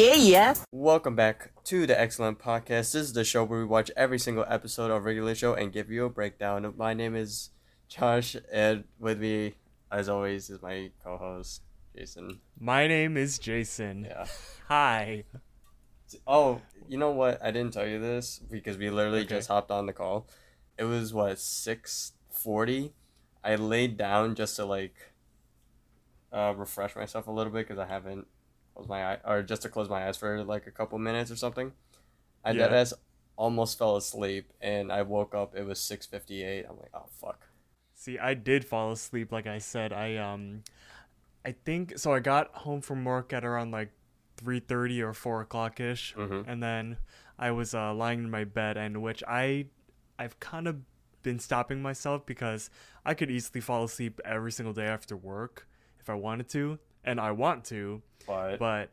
Yeah, yeah. Welcome back to the Eggscellent Podcast. This is the show where we watch every single episode of regular show and give you a breakdown. My name is Josh, and with me, as always, is my co-host Jason. My name is Jason. Yeah. Hi. Oh, you know what? I didn't tell you this because we literally Okay. just hopped on the call. It was what six forty. I laid down just to like uh, refresh myself a little bit because I haven't closed my eye or just to close my eyes for like a couple minutes or something. I Yeah. deadass almost fell asleep and I woke up. It was six fifty eight. I'm like, oh fuck. See, I did fall asleep like I said. I um I think so I got home from work at around like 3:30 or 4 o'clock ish Mhm. and then I was uh, lying in my bed and which I I've kind of been stopping myself because I could easily fall asleep every single day after work if I wanted to and I want to But, but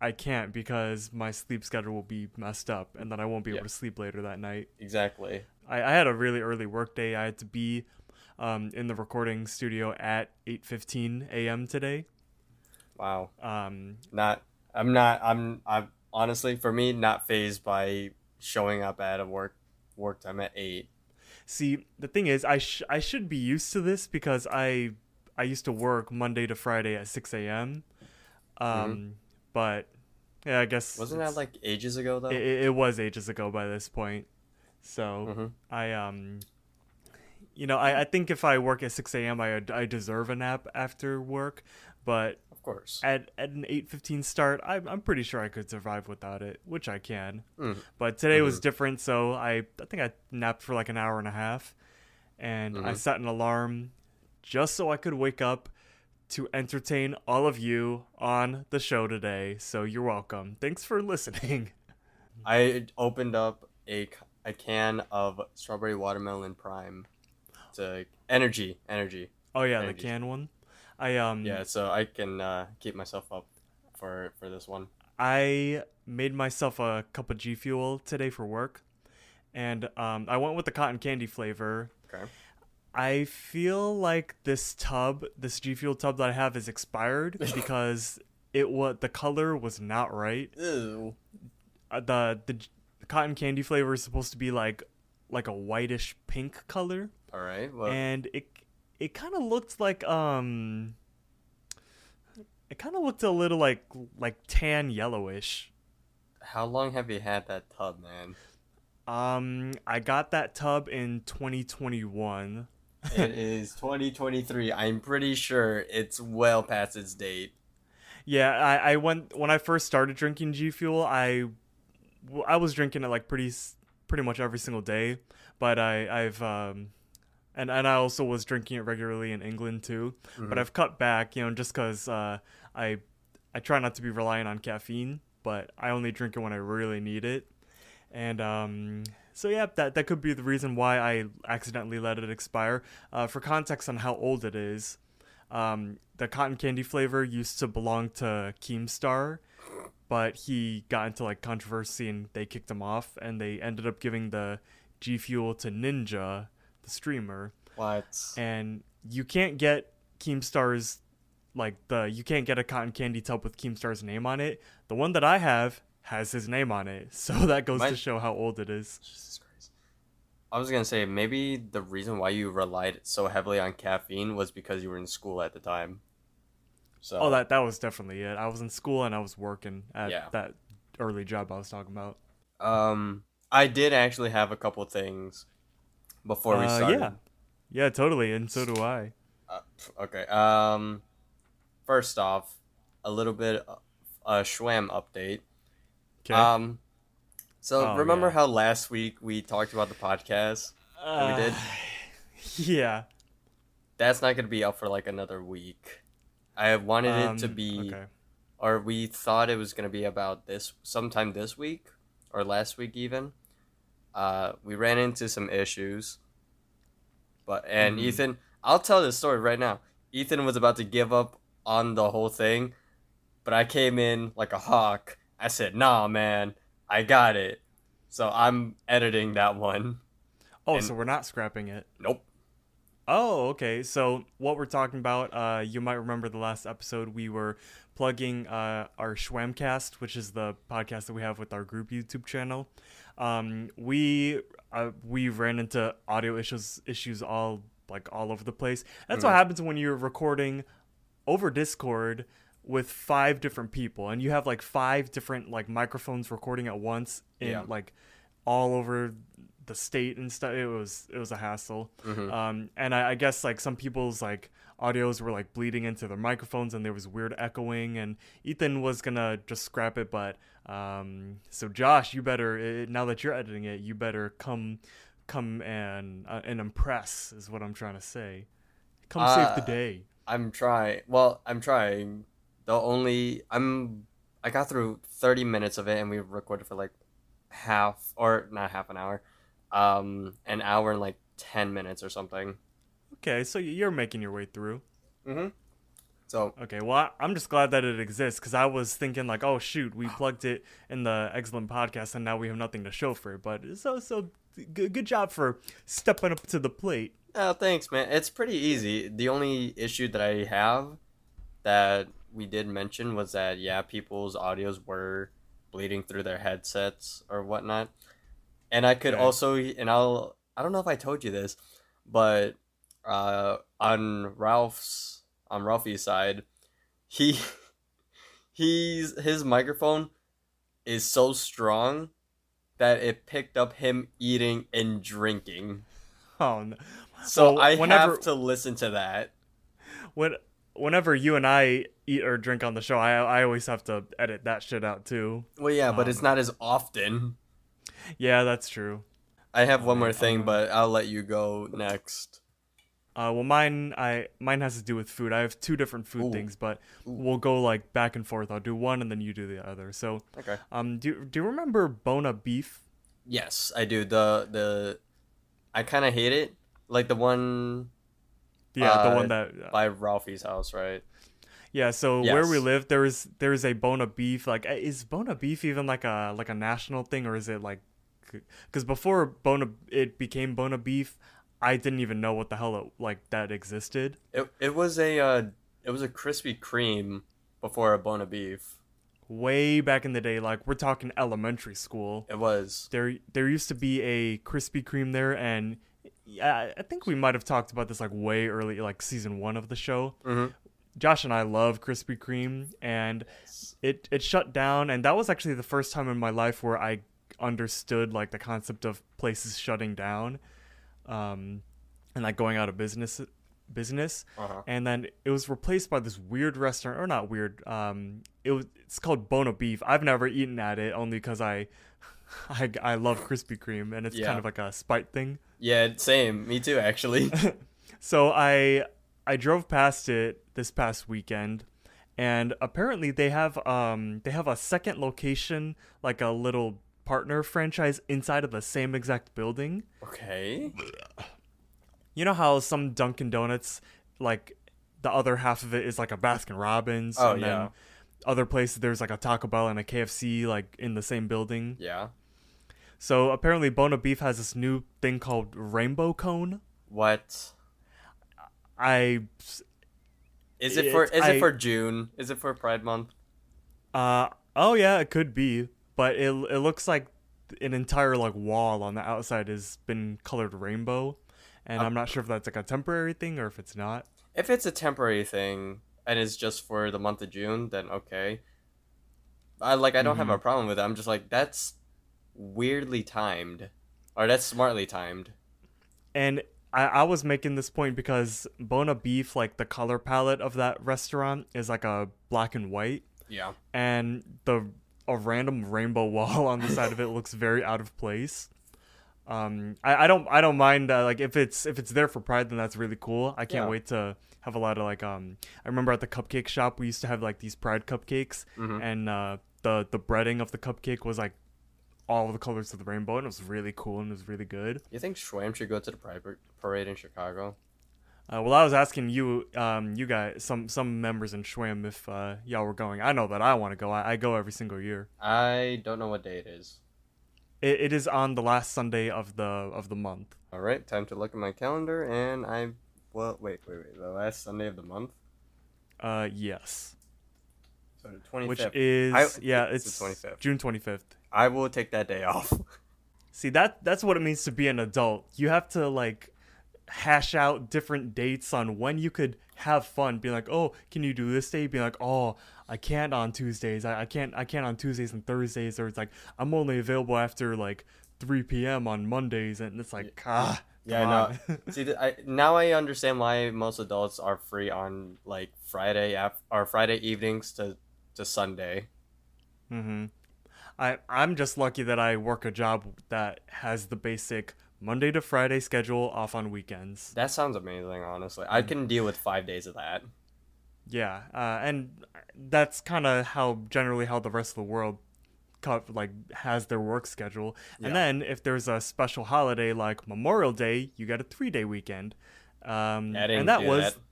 I can't because my sleep schedule will be messed up and then I won't be Yeah. able to sleep later that night. exactly. I, I had a really early work day. I had to be um, in the recording studio at 8:15 a.m. today. Wow. Um, Not. I'm not. I'm. I'm honestly for me not phased by showing up at a work work time at eight. see, the thing is, I sh- I should be used to this because I I used to work Monday to Friday at 6 a.m. Um, but yeah, I guess Mm-hmm. Wasn't that like ages ago though? it, it was ages ago by this point. So Mhm. I um you know I, I think if I work at 6 a.m. I I deserve a nap after work, but Of course. at at an 8:15 start, I'm I'm pretty sure I could survive without it, which I can. Mm. But today was Mhm. different, so I I think I napped for like an hour and a half, and I Mhm. set an alarm just so I could wake up to entertain all of you on the show today. So you're welcome. Thanks for listening. I opened up a, a can of strawberry watermelon prime. To energy, energy. Oh yeah, the can one. I um Yeah, so I can uh, keep myself up for for this one. I made myself a cup of G Fuel today for work, and um, I went with the cotton candy flavor. Okay. I feel like this tub, this G Fuel tub that I have, is expired because it was the color was not right. Ew. Uh, the, the the cotton candy flavor is supposed to be like like a whitish pink color, All right. Well, and it it kind of looked like um. It kind of looked a little like like tan yellowish. how long have you had that tub, man? Um, I got that tub in 2021. It is 2023. I'm pretty sure it's well past its date. Yeah, I, I went when I first started drinking G Fuel. I I was drinking it like pretty pretty much every single day, but I I've um, and and I also was drinking it regularly in England too. Mhm. But I've cut back, you know, just because uh, I I try not to be reliant on caffeine, but I only drink it when I really need it. And um, so yeah, that that could be the reason why I accidentally let it expire. Uh, for context on how old it is, um, the cotton candy flavor used to belong to Keemstar, but he got into like controversy and they kicked him off, and they ended up giving the G Fuel to Ninja, the streamer What? and you can't get Keemstar's like the you can't get a cotton candy tub with Keemstar's name on it. The one that I have has his name on it, so that goes Mine- to show how old it is. Jesus Christ. I was gonna say maybe the reason why you relied so heavily on caffeine was because you were in school at the time. So Oh, that that was definitely it. I was in school and I was working at Yeah. that early job I was talking about. um, I did actually have a couple things before we Uh, started. yeah, yeah, totally, and so do I. Uh, okay. Um, first off, a little bit of a Schwam update. Okay. Um, so Oh, remember yeah. how last week we talked about the podcast? we did? Uh, yeah. That's not gonna be up for like another week. I wanted it to um, be, okay. or we thought it was gonna be about this sometime this week or last week even. Uh, we ran into some issues, but and Mhm. Ethan, I'll tell this story right now. Ethan was about to give up on the whole thing, but I came in like a hawk. I said, "Nah, man, I got it." So I'm editing that one. Oh, and- so we're not scrapping it. Nope. Oh, okay. So what we're talking about, uh, you might remember the last episode we were plugging uh, our Schwamcast, which is the podcast that we have with our group YouTube channel. Um, we uh, we ran into audio issues issues all like all over the place. That's what happens when you're recording over Discord with five different people and you have like five different like microphones recording at once in Yeah. like all over the state and stuff. It was it was a hassle. Um, and I, I guess like some people's like audios were like bleeding into their microphones and there was weird echoing and Ethan was gonna just scrap it but um so Josh you better eh, now that you're editing it you better come come and uh, and impress is what I'm trying to say come save the Uh, day I'm trying. Well, I'm trying. The only I'm I got through 30 minutes of it and we recorded for like half or not half an hour. Um an hour and like 10 minutes or something. okay so you're making your way through Mhm. So, Okay, well, I- I'm just glad that it exists because I was thinking like, oh shoot, we plugged it in the Eggscellent podcast and now we have nothing to show for it. But so so good, good job for stepping up to the plate. oh, thanks, man. It's pretty easy. The only issue that I have that we did mention was that yeah, people's audios were bleeding through their headsets or whatnot. And I could Okay. also and I'll I don't know if I told you this, but uh on Ralph's on Ralphie's side, he he's his microphone is so strong that it picked up him eating and drinking. Oh no. So Well, I whenever- have to listen to that. When whenever you and I eat or drink on the show, I I always have to edit that shit out too. Well, yeah, but it's Um, not as often. Yeah, that's true. I have one more thing, but I'll let you go next. Uh, well, mine I mine has to do with food. I have two different food Ooh. things, but Ooh. we'll go like back and forth. I'll do one and then you do the other. So, Okay. um, do do you remember Buona beef? Yes, I do. The the I kind of hate it. Like the one Yeah, the Uh, one that by Ralphie's house, right? Yeah, so where we Yes. live, there is there is a Buona beef. Like, eh, is Buona beef even like a like a national thing, or is it like? Because before Buona it became Buona beef, I didn't even know what the hell it, like that existed. It it was a uh, it was a Krispy Kreme before a Buona Beef. Way back in the day, like we're talking elementary school. It was. There there used to be a Krispy Kreme there, and yeah, I think we might have talked about this like way early, like season one of the show. Mhm. Josh and I love Krispy Kreme, and it it shut down and that was actually the first time in my life where i understood like the concept of places shutting down um and like going out of business business Uh-huh. and then it was replaced by this weird restaurant or not weird um it was it's called Buona beef i've never eaten at it only because i I, I love Krispy Kreme and it's Yeah. kind of like a spite thing. Yeah, same. Me too, actually. So I I drove past it this past weekend, and apparently they have um they have a second location, like a little partner franchise inside of the same exact building. okay. You know how some Dunkin' Donuts, like the other half of it is like a Baskin Robbins, Oh, and yeah. then other places there's like a Taco Bell and a KFC like in the same building. Yeah. So apparently Buona Beef has this new thing called Rainbow Cone. What? I Is it for is it for June? Is it for Pride month? Uh oh yeah, it could be, but it it looks like an entire like wall on the outside has been colored rainbow, and Uh, I'm not sure if that's like a temporary thing or if it's not. If it's a temporary thing and it's just for the month of June, then okay. I like I don't have a problem with it. I'm just like that's weirdly timed. Or that's smartly timed. And I, I was making this point because Buona Beef, like the color palette of that restaurant, is like a black and white, Yeah. and the a random rainbow wall on the side of it looks very out of place. Um, I, I don't I don't mind uh, like if it's if it's there for Pride, then that's really cool. I can't Yeah. wait to have a lot of like um. I remember at the cupcake shop we used to have like these Pride cupcakes, Mhm. and uh, the the breading of the cupcake was like all the colors of the rainbow, and it was really cool and it was really good. You think Schwam should go to the Pride parade in Chicago? Uh, well, I was asking you, um, you guys, some some members in Schwam, if uh, y'all were going. I know that I want to go. I, I go every single year. I don't know what day it is. It, it is on the last Sunday of the of the month. All right, time to look at my calendar, and I well, wait, wait, wait. The last Sunday of the month. Uh, yes. So the twenty Which is I- yeah, it's it's, the 25th. June 25th. I will take that day off. See that that's what it means to be an adult. You have to like hash out different dates on when you could have fun. Be like, oh, can you do this day? Be like, oh, I can't on Tuesdays. I, I can't I can't on Tuesdays and Thursdays. Or it's like I'm only available after like 3 p.m. on Mondays, and it's like ah. Yeah, I. See, I, now I understand why most adults are free on like Friday af- or Friday evenings to to Sunday. Mm-hmm. I I'm just lucky that I work a job that has the basic Monday to Friday schedule off on weekends. That sounds amazing. Honestly, I Mm. can deal with five days of that. Yeah, uh, and that's kind of how generally how the rest of the world like has their work schedule. And Yeah. then if there's a special holiday like Memorial Day, you get a three day weekend. Um, and that was that.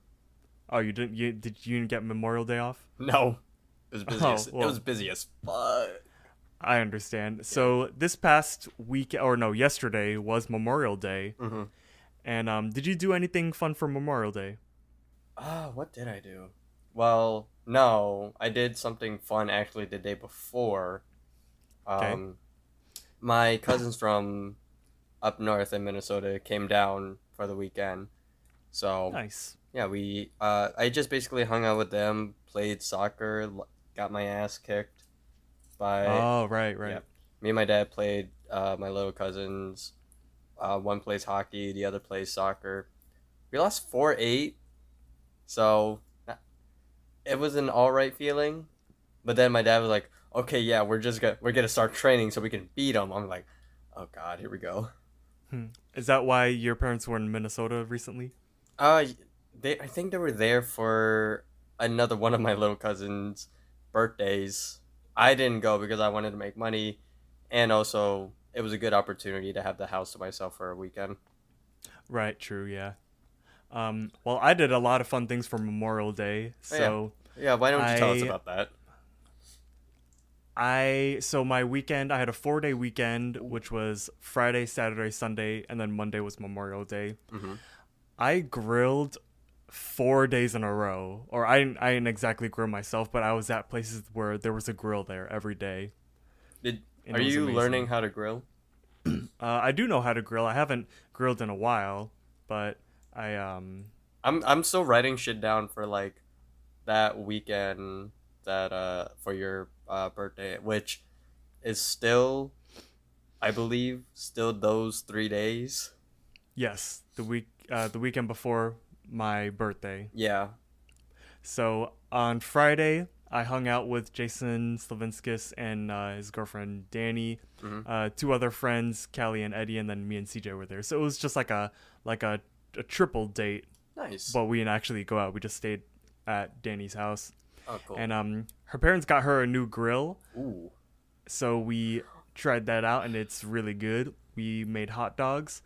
oh you didn't you did you get Memorial Day off? No, it was busy. Oh, as, well. It was busy as fuck. I understand. So this past week or no yesterday was Memorial Day. Mm-hmm. And um, did you do anything fun for Memorial Day? Ah, what did I do? Well, no, I did something fun actually the day before. Um, Okay. my cousins from up north in Minnesota came down for the weekend, so Nice. yeah, we uh, I just basically hung out with them, played soccer, got my ass kicked by oh right, right. yeah. me and my dad played uh, my little cousins. Uh, one plays hockey, the other plays soccer. We lost four eight, so it was an all right feeling. But then my dad was like, "Okay, yeah, we're just gonna we're gonna start training so we can beat them." I'm like, "Oh God, here we go." Is that why your parents were in Minnesota recently? Uh, they I think they were there for another one of my little cousins' birthdays. I didn't go because I wanted to make money, and also it was a good opportunity to have the house to myself for a weekend. Right, true, yeah. Um, well, I did a lot of fun things for Memorial Day. Oh, yeah. So Yeah, why don't you tell us about that? I so my weekend I had a four day weekend, which was Friday, Saturday, Sunday, and then Monday was Memorial Day. hmm I grilled four days in a row, or I didn't, I didn't exactly grill myself, but I was at places where there was a grill there every day. Did are you amazing. learning how to grill? Uh, I do know how to grill. I haven't grilled in a while, but I um I'm I'm still writing shit down for like that weekend that uh for your uh birthday, which is still, I believe, still those three days. yes the week uh, the weekend before my birthday. Yeah. So on Friday, I hung out with Jason Slavinskis and uh, his girlfriend Danny, Mhm. uh, two other friends, Callie and Eddie, and then me and CJ were there. So it was just like a like a, a triple date, Nice. but we didn't actually go out. We just stayed at Danny's house, oh, cool. and um, her parents got her a new grill, Ooh. so we tried that out, and it's really good. We made hot dogs,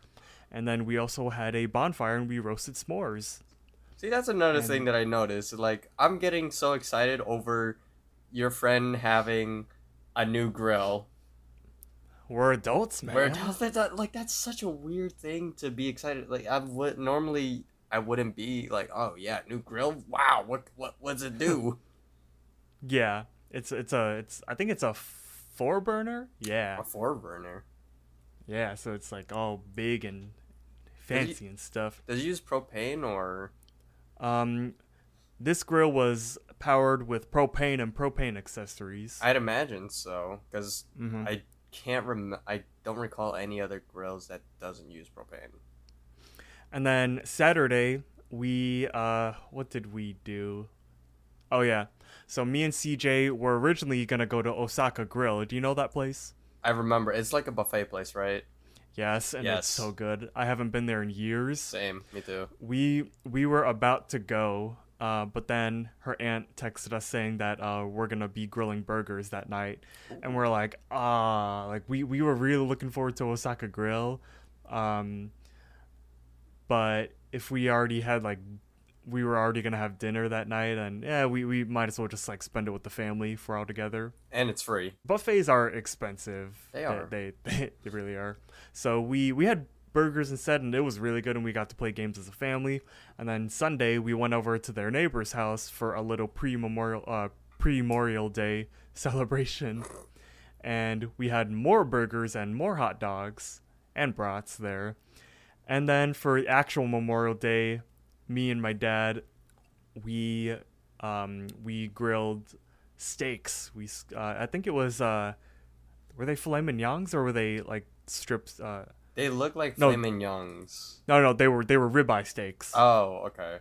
and then we also had a bonfire and we roasted s'mores. See, that's another And- thing that I noticed. Like, I'm getting so excited over your friend having a new grill. We're adults, man. Where that's, that, like that's such a weird thing to be excited. Like I would normally I wouldn't be like, oh yeah, new grill. Wow, what what what's it do? Yeah, it's it's a it's I think it's a four burner. Yeah, a four burner. yeah. So it's like all big and fancy and stuff. Does it use propane or? Um, this grill was powered with propane and propane accessories. I'd imagine so, because Mhm. I can't rem. I don't recall any other grills that doesn't use propane. And then Saturday we uh what did we do? Oh yeah. So me and CJ were originally gonna go to Osaka Grill. Do you know that place? I remember it's like a buffet place, right? Yes, and Yes. it's so good. I haven't been there in years. Same, me too. we we were about to go uh, but then her aunt texted us saying that uh, we're gonna be grilling burgers that night and we're like ah like we, we were really looking forward to osaka grill um, but if we already had like we were already gonna have dinner that night and yeah we, we might as well just like spend it with the family if we're all together And it's free. buffets are expensive They are. they, they, they really are so we we had burgers instead, and it was really good, and we got to play games as a family. And then Sunday we went over to their neighbor's house for a little pre-memorial uh, pre-Memorial Day celebration, and we had more burgers and more hot dogs and brats there. And then for actual Memorial Day, me and my dad, we um, we grilled steaks. We uh, I think it was uh, were they filet mignons or were they like strips? Uh, They look like No. filet mignons. no, no, they were they were ribeye steaks. Oh, okay.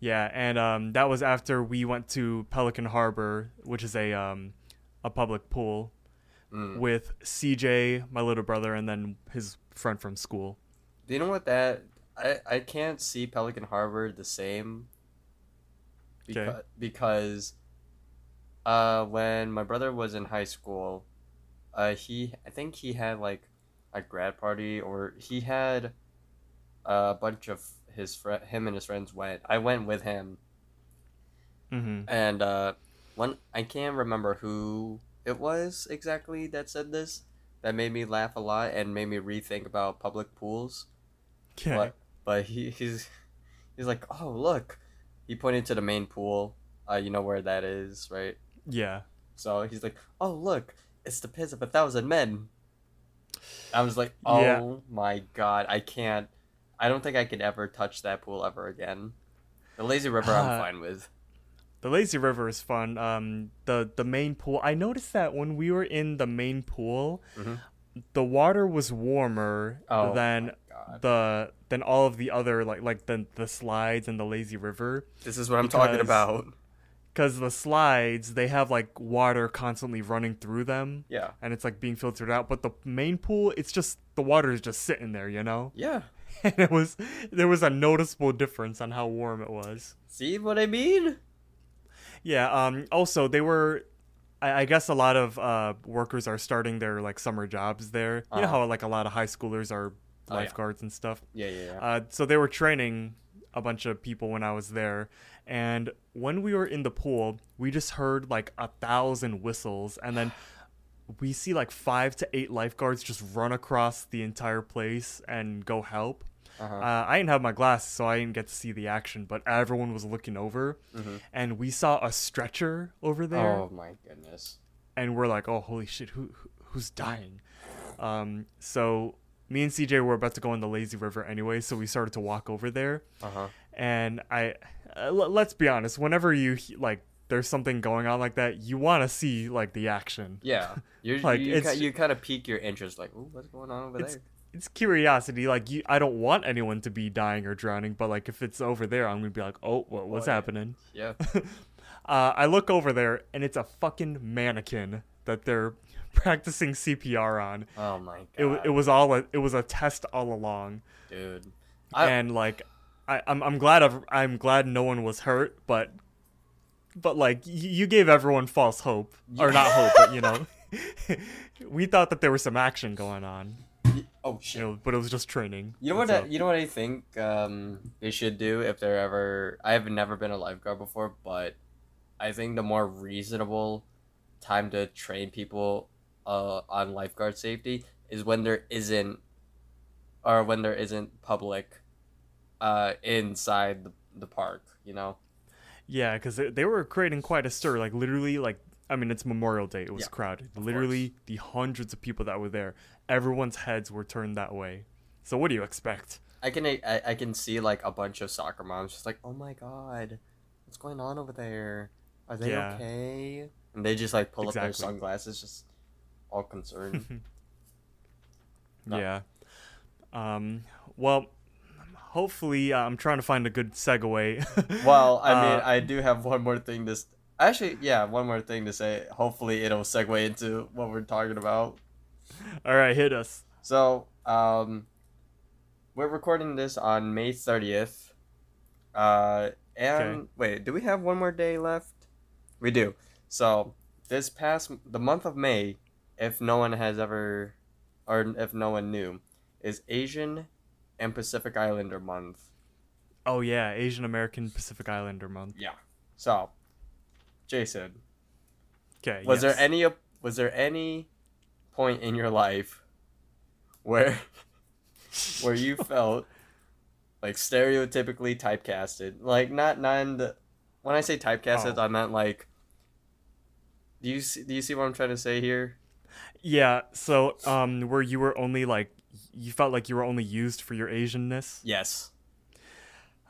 Yeah, and um, that was after we went to Pelican Harbor, which is a um, a public pool, Mm. with CJ, my little brother, and then his friend from school. Do you know what that? I I can't see Pelican Harbor the same. Okay. Because, because uh, when my brother was in high school, uh, he I think he had like a grad party or he had a bunch of his friend him and his friends went. I went with him Mm-hmm. and uh, one I can't remember who it was exactly that said this. That made me laugh a lot and made me rethink about public pools. Okay. But but he he's he's like, oh look, he pointed to the main pool. Uh, you know where that is, right? Yeah. So he's like, oh look, it's the piss of a thousand men. I was like, oh Yeah. my god, I can't. I don't think I could ever touch that pool ever again. The lazy river, I'm Uh, fine with. The lazy river is fun. Um, the the main pool. I noticed that when we were in the main pool, Mhm. The water was warmer Oh than the than all of the other like like the the slides and the lazy river. this is what I'm talking about. Because the slides they have like water constantly running through them, Yeah, and it's like being filtered out. But the main pool, it's just the water is just sitting there, you know. yeah. And it was there was a noticeable difference on how warm it was. See what I mean? Yeah. Um. Also, they were. I, I guess a lot of uh, workers are starting their like summer jobs there. You know Uh-huh. how like a lot of high schoolers are Oh, yeah. lifeguards and stuff. Yeah, yeah, yeah. Uh, so they were training a bunch of people when I was there, and when we were in the pool, we just heard like a thousand whistles, and then we see like five to eight lifeguards just run across the entire place and go help. Uh-huh. Uh, I didn't have my glasses, so I didn't get to see the action, but everyone was looking over, Mhm. and we saw a stretcher over there, Oh my goodness. and we're like, "Oh, holy shit! Who, who who's dying?" Um, so me and CJ were about to go in the lazy river anyway, so we started to walk over there, Uh huh. and I uh, l- let's be honest, whenever you like there's something going on like that, you want to see like the action. Yeah, Like, you you kind of pique your interest, like, ooh, what's going on over It's- there? It's curiosity. Like you, I don't want anyone to be dying or drowning, but like if it's over there, I'm gonna be like, "Oh, what, what's Oh, happening?" Yeah. Uh, I look over there, and it's a fucking mannequin that they're practicing CPR on. Oh my god, It, it was all a, it was a test all along. dude. I, and like I, I'm I'm glad of, I'm glad no one was hurt, but but like you gave everyone false hope or not hope, but you know, we thought that there was some action going on, oh shit. but it was just training. You know what? I, you know what I think um, they should do if they're ever. I have never been a lifeguard before, but I think the more reasonable time to train people uh, on lifeguard safety is when there isn't, or when there isn't public, uh, inside the, the park. You know. Yeah, because they, they were creating quite a stir. Like literally, like I mean, it's Memorial Day. It was Yeah, crowded. Literally, the hundreds of people that were there, everyone's heads were turned that way. So what do you expect? I can I, I can see like a bunch of soccer moms just like, oh my god, what's going on over there? Are they Yeah. okay? And they just like pull up their Exactly. sunglasses, just all concerned. No. Yeah. Um. Well, hopefully, uh, I'm trying to find a good segue. well, I mean, Uh, I do have one more thing to. s- Actually, yeah, one more thing to say. Hopefully, it'll segue into what we're talking about. all right, hit us. So, um, we're recording this on May thirtieth. Uh, and Okay. wait, do we have one more day left? We do. So this past the month of May, if no one has ever, or if no one knew, is Asian and Pacific Islander month. Oh yeah, Asian American Pacific Islander month. Yeah. So, Jason, Okay. was yes. there any was there any point in your life where where you felt like stereotypically typecasted. Like not not in the when I say typecasted, Oh. I meant like. Do you see, do you see what I'm trying to say here? Yeah, so um where you were only like you felt like you were only used for your Asianness? Yes.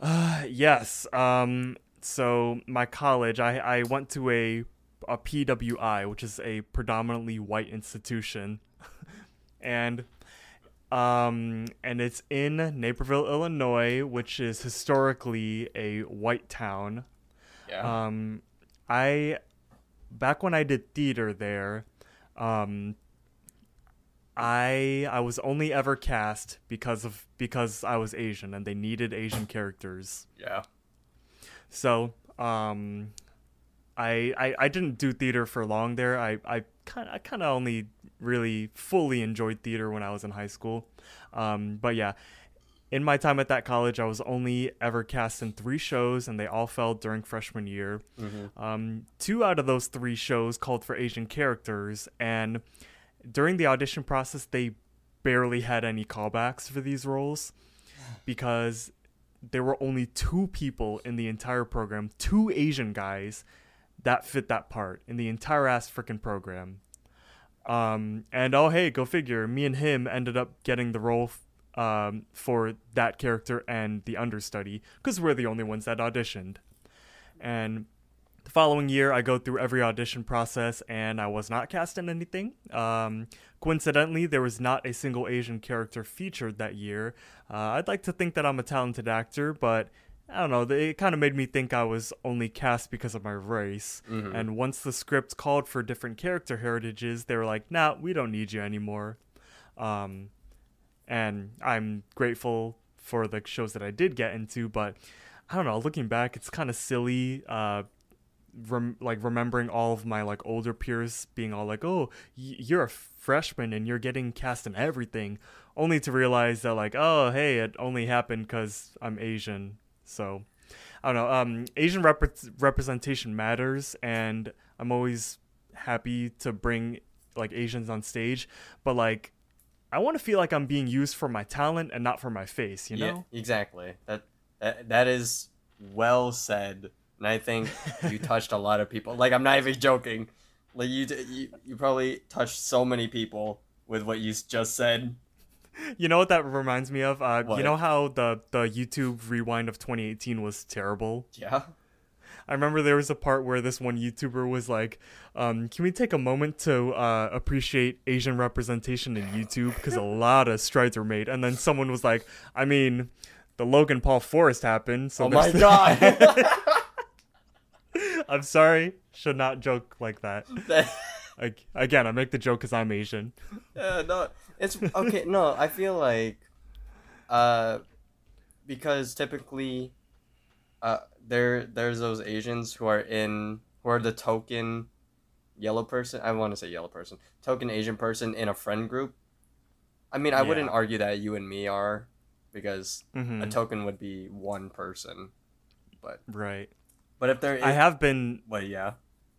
Uh yes. Um so my college, I I went to a a PWI, which is a predominantly white institution. and um and it's in Naperville, Illinois, which is historically a white town. Yeah. Um, I back when I did theater there, um, I I was only ever cast because of because I was Asian and they needed Asian characters. yeah. So um, I, I I didn't do theater for long there. I I kind I kind of only really fully enjoyed theater when I was in high school. Um, but yeah, in my time at that college, I was only ever cast in three shows, and they all fell during freshman year. Mm-hmm. Um, two out of those three shows called for Asian characters, and during the audition process, they barely had any callbacks for these roles because there were only two people in the entire program, two Asian guys that fit that part in the entire ass freaking program. Um, and oh hey, go figure, me and him ended up getting the role f- um, for that character and the understudy because we're the only ones that auditioned. And the following year, I go through every audition process, and I was not cast in anything. Um, coincidentally, there was not a single Asian character featured that year. Uh, I'd like to think that I'm a talented actor, but I don't know. It kind of made me think I was only cast because of my race. Mhm. And once the script called for different character heritages, they were like, "Nah, we don't need you anymore." Um, and I'm grateful for the shows that I did get into, but I don't know. Looking back, it's kind of silly. Uh, rem- like remembering all of my like older peers being all like, "Oh, y- you're a freshman and you're getting cast in everything," only to realize that like, "Oh, hey, it only happened because I'm Asian." So, I don't know. Um, Asian rep- representation matters, and I'm always happy to bring like Asians on stage, but like. I want to feel like I'm being used for my talent and not for my face, you know? Yeah, exactly. That that that is well said, and I think you touched a lot of people. Like I'm not even joking. Like you, you, you probably touched so many people with what you just said. You know what that reminds me of? Uh, you know how the the YouTube rewind of 2018 was terrible. Yeah. I remember there was a part where this one YouTuber was like, um, "Can we take a moment to uh, appreciate Asian representation in YouTube because a lot of strides were made?" And then someone was like, "I mean, the Logan Paul Forest happened, so oh my god. I'm sorry, should not joke like that. Like, again, I make the joke because I'm Asian. Yeah, no, it's okay. No, I feel like, uh, because typically, uh, there there's those Asians who are in who are the token yellow person. I want to say yellow person, token Asian person in a friend group. I mean, I wouldn't argue that you and me are, because hmm a token would be one person. But right. But if there is, I have been well, yeah,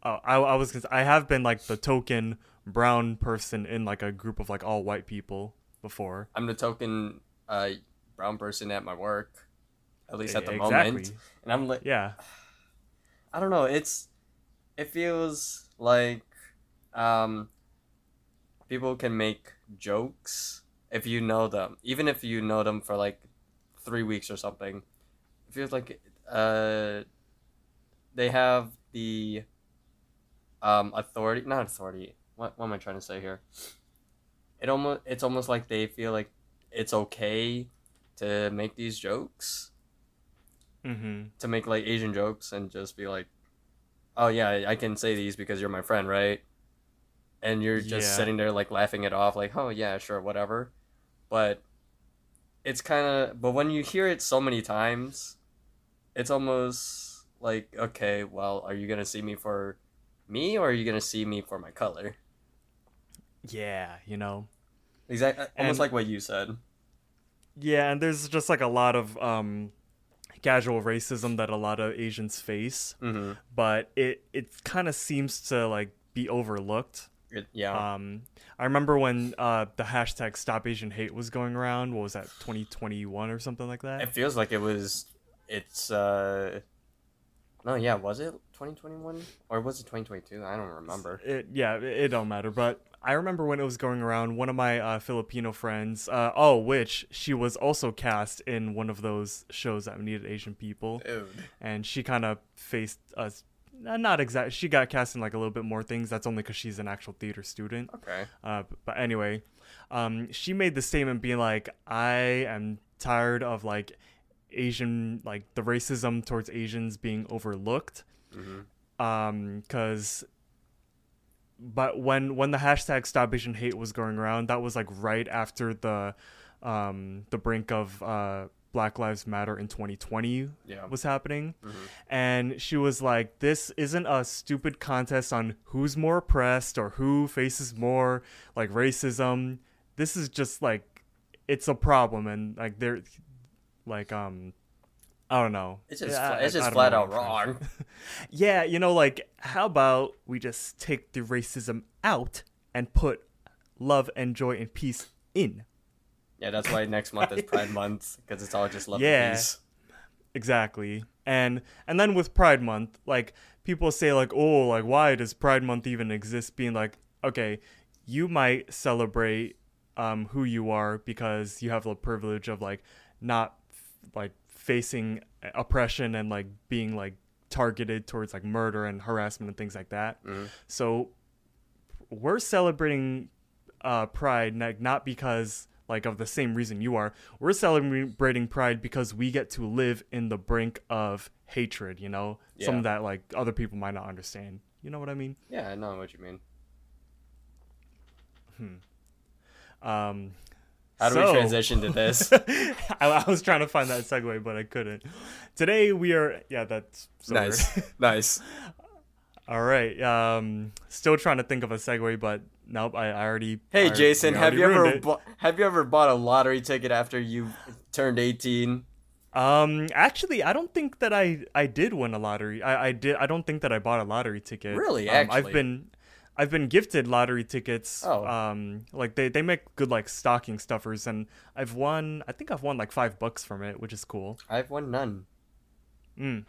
Oh, I, I was I have been like the token brown person in like a group of like all white people before. I'm the token uh brown person at my work, at least at the exactly. moment, and I'm like. Yeah. I don't know. It's it feels like um people can make jokes if you know them, even if you know them for like three weeks or something. It feels like uh they have the um authority, not authority. What what am I trying to say here? It almost it's almost like they feel like it's okay to make these jokes Mm-hmm. to make like Asian jokes and just be like, "Oh yeah, I- can say these because you're my friend, right?" And you're just Yeah. sitting there like laughing it off, like, "Oh yeah, sure, whatever." But it's kind of, but when you hear it so many times, it's almost like, okay, well, are you gonna see me for me or are you gonna see me for my color? Yeah, you know. Exactly, almost And- like what you said. Yeah, and there's just like a lot of um casual racism that a lot of Asians face, Mm-hmm. but it it kind of seems to like be overlooked. It- yeah. Um, I remember when uh, the hashtag Stop Asian Hate was going around. What was that, 2021 or something like that? it feels like it was. It's. uh No, yeah. Was it 2021 or was it 2022? I don't remember. It, yeah, it, it don't matter. But I remember when it was going around. One of my uh, Filipino friends, uh, oh, which she was also cast in one of those shows that needed Asian people, Dude. and she kind of faced us. Not exact. She got cast in like a little bit more things. That's only because she's an actual theater student. Okay. Uh, but anyway, um, she made the statement being like, I am tired of like Asian, like the racism towards Asians being overlooked. hmm Um, cause, but when, when the hashtag stop Asian hate was going around, that was like right after the, um, the brink of, uh, Black Lives Matter in 2020 Yeah. was happening Mhm. and she was like this isn't a stupid contest on who's more oppressed or who faces more like racism this is just like it's a problem and like they're like um I don't know. It's just Yeah, fla- it's just flat out what I'm trying- wrong. Yeah, you know, like how about we just take the racism out and put love and joy and peace in? Yeah, that's why next month is Pride Month because it's all just love Yeah. and peace. Exactly. And and then with Pride Month, like people say like, "Oh, like why does Pride Month even exist?" being like, "Okay, you might celebrate um who you are because you have the privilege of like not like facing oppression and like being like targeted towards like murder and harassment and things like that." Mhm. So we're celebrating uh Pride like not because like of the same reason you are. We're celebrating Pride because we get to live in the brink of hatred, you know? Yeah. Some that like other people might not understand. You know what I mean? Yeah, I know what you mean. Hmm. Um How do we transition to this? I, I was trying to find that segue, but I couldn't. Today we are yeah, that's so weird. nice, nice. All right. Um still trying to think of a segue, but nope, I, I already Hey I- Jason, we have you ever bu- have you ever bought a lottery ticket after you turned eighteen? Um, actually, I don't think that I I did win a lottery. I I did. I don't think that I bought a lottery ticket. Really? Um, I've been. I've been gifted lottery tickets. Oh. Um, like they, they make good like stocking stuffers, and I've won. I think I've won like five bucks from it, which is cool. I've won none. Mm.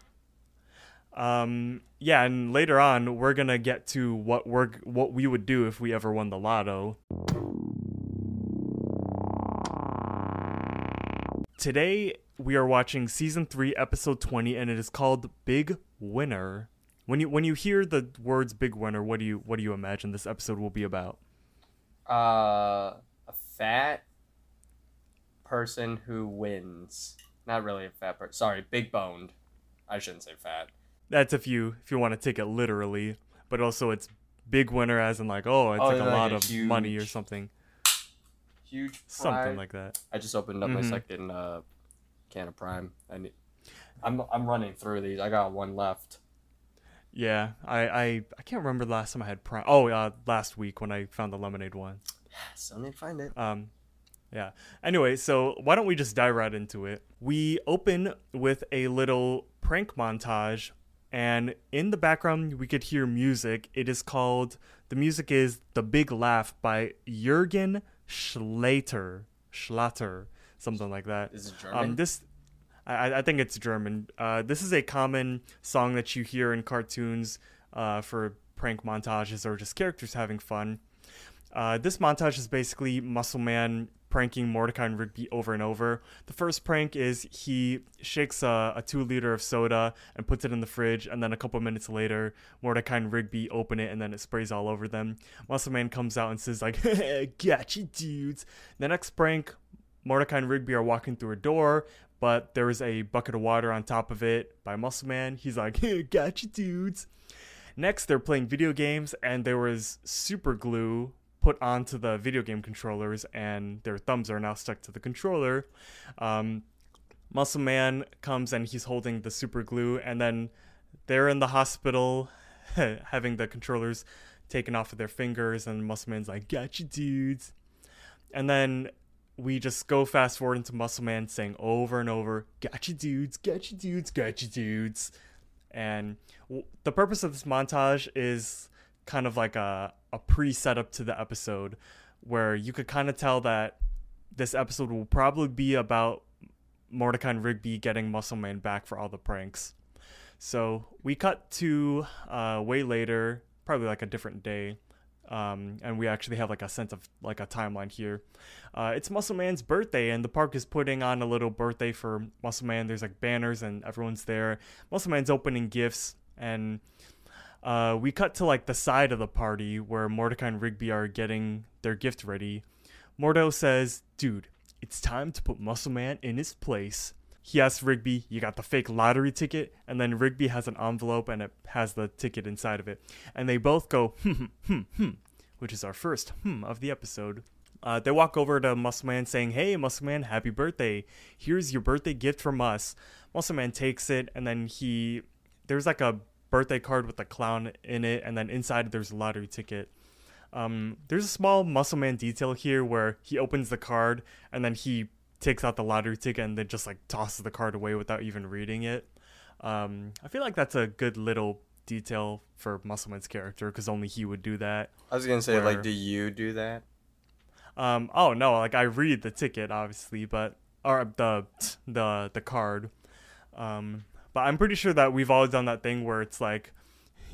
Um, yeah, and later on, we're gonna get to what we're what we would do if we ever won the lotto. Today we are watching season three, episode twenty, and it is called Big Winner. When you when you hear the words "Big Winner," what do you what do you imagine this episode will be about? Uh, a fat person who wins. Not really a fat person. Sorry, big boned. I shouldn't say fat. That's if you if you want to take it literally, but also it's big winner as in like oh it's Oh, like a like lot a of money or something Huge. something like that. I just opened up my Mhm. second uh, can of Prime. I need, I'm I'm running through these. I got one left. Yeah, I, I I can't remember the last time I had prime. Oh, uh, last week when I found the lemonade one. Still need to find it. Um, yeah. Anyway, so why don't we just dive right into it? We open with a little prank montage, and in the background we could hear music. It is called the music is "The Big Laugh" by Jürgen Schlatter, Schlatter, something like that. Is it German? Um, this, I, I think it's German. Uh, this is a common song that you hear in cartoons uh, for prank montages or just characters having fun. Uh, this montage is basically Muscle Man pranking Mordecai and Rigby over and over. The first prank is he shakes a, a two liter of soda and puts it in the fridge, and then a couple minutes later, Mordecai and Rigby open it and then it sprays all over them. Muscle Man comes out and says like, "Gotcha, dudes." The next prank, Mordecai and Rigby are walking through a door, but there was a bucket of water on top of it by Muscle Man. He's like, "Gotcha, dudes." Next, they're playing video games, and there was super glue put onto the video game controllers, and their thumbs are now stuck to the controller. Um, Muscle Man comes and he's holding the super glue, and then they're in the hospital having the controllers taken off of their fingers, and Muscle Man's like, Gotcha, dudes. And then we just go fast forward into Muscle Man saying over and over, Gotcha, dudes, gotcha, dudes, gotcha, dudes. And w- the purpose of this montage is kind of like a a pre setup to the episode, where you could kind of tell that this episode will probably be about Mordecai and Rigby getting Muscle Man back for all the pranks. So we cut to uh, way later, probably like a different day, um, and we actually have like a sense of like a timeline here. Uh, it's Muscle Man's birthday, and the park is putting on a little birthday for Muscle Man. There's like banners, and everyone's there. Muscle Man's opening gifts, and uh, we cut to like the side of the party where Mordecai and Rigby are getting their gift ready. Mordo says, "Dude, it's time to put Muscle Man in his place." He asks Rigby, "You got the fake lottery ticket?" And then Rigby has an envelope and it has the ticket inside of it. And they both go, "Hmm, hmm, hmm, hmm," which is our first hmm of the episode. Uh, they walk over to Muscle Man saying, Hey, Muscle Man, happy birthday. Here's your birthday gift from us. Muscle Man takes it, and then he. There's like a birthday card with a clown in it, and then inside there's a lottery ticket. Um, there's a small Muscle Man detail here where he opens the card, and then he takes out the lottery ticket and then just like tosses the card away without even reading it. Um, I feel like that's a good little detail for Muscleman's character because only he would do that. I was gonna say, Where- like, do you do that? Um, oh no, like I read the ticket obviously, but or the the the card. Um, but I'm pretty sure that we've all done that thing where it's like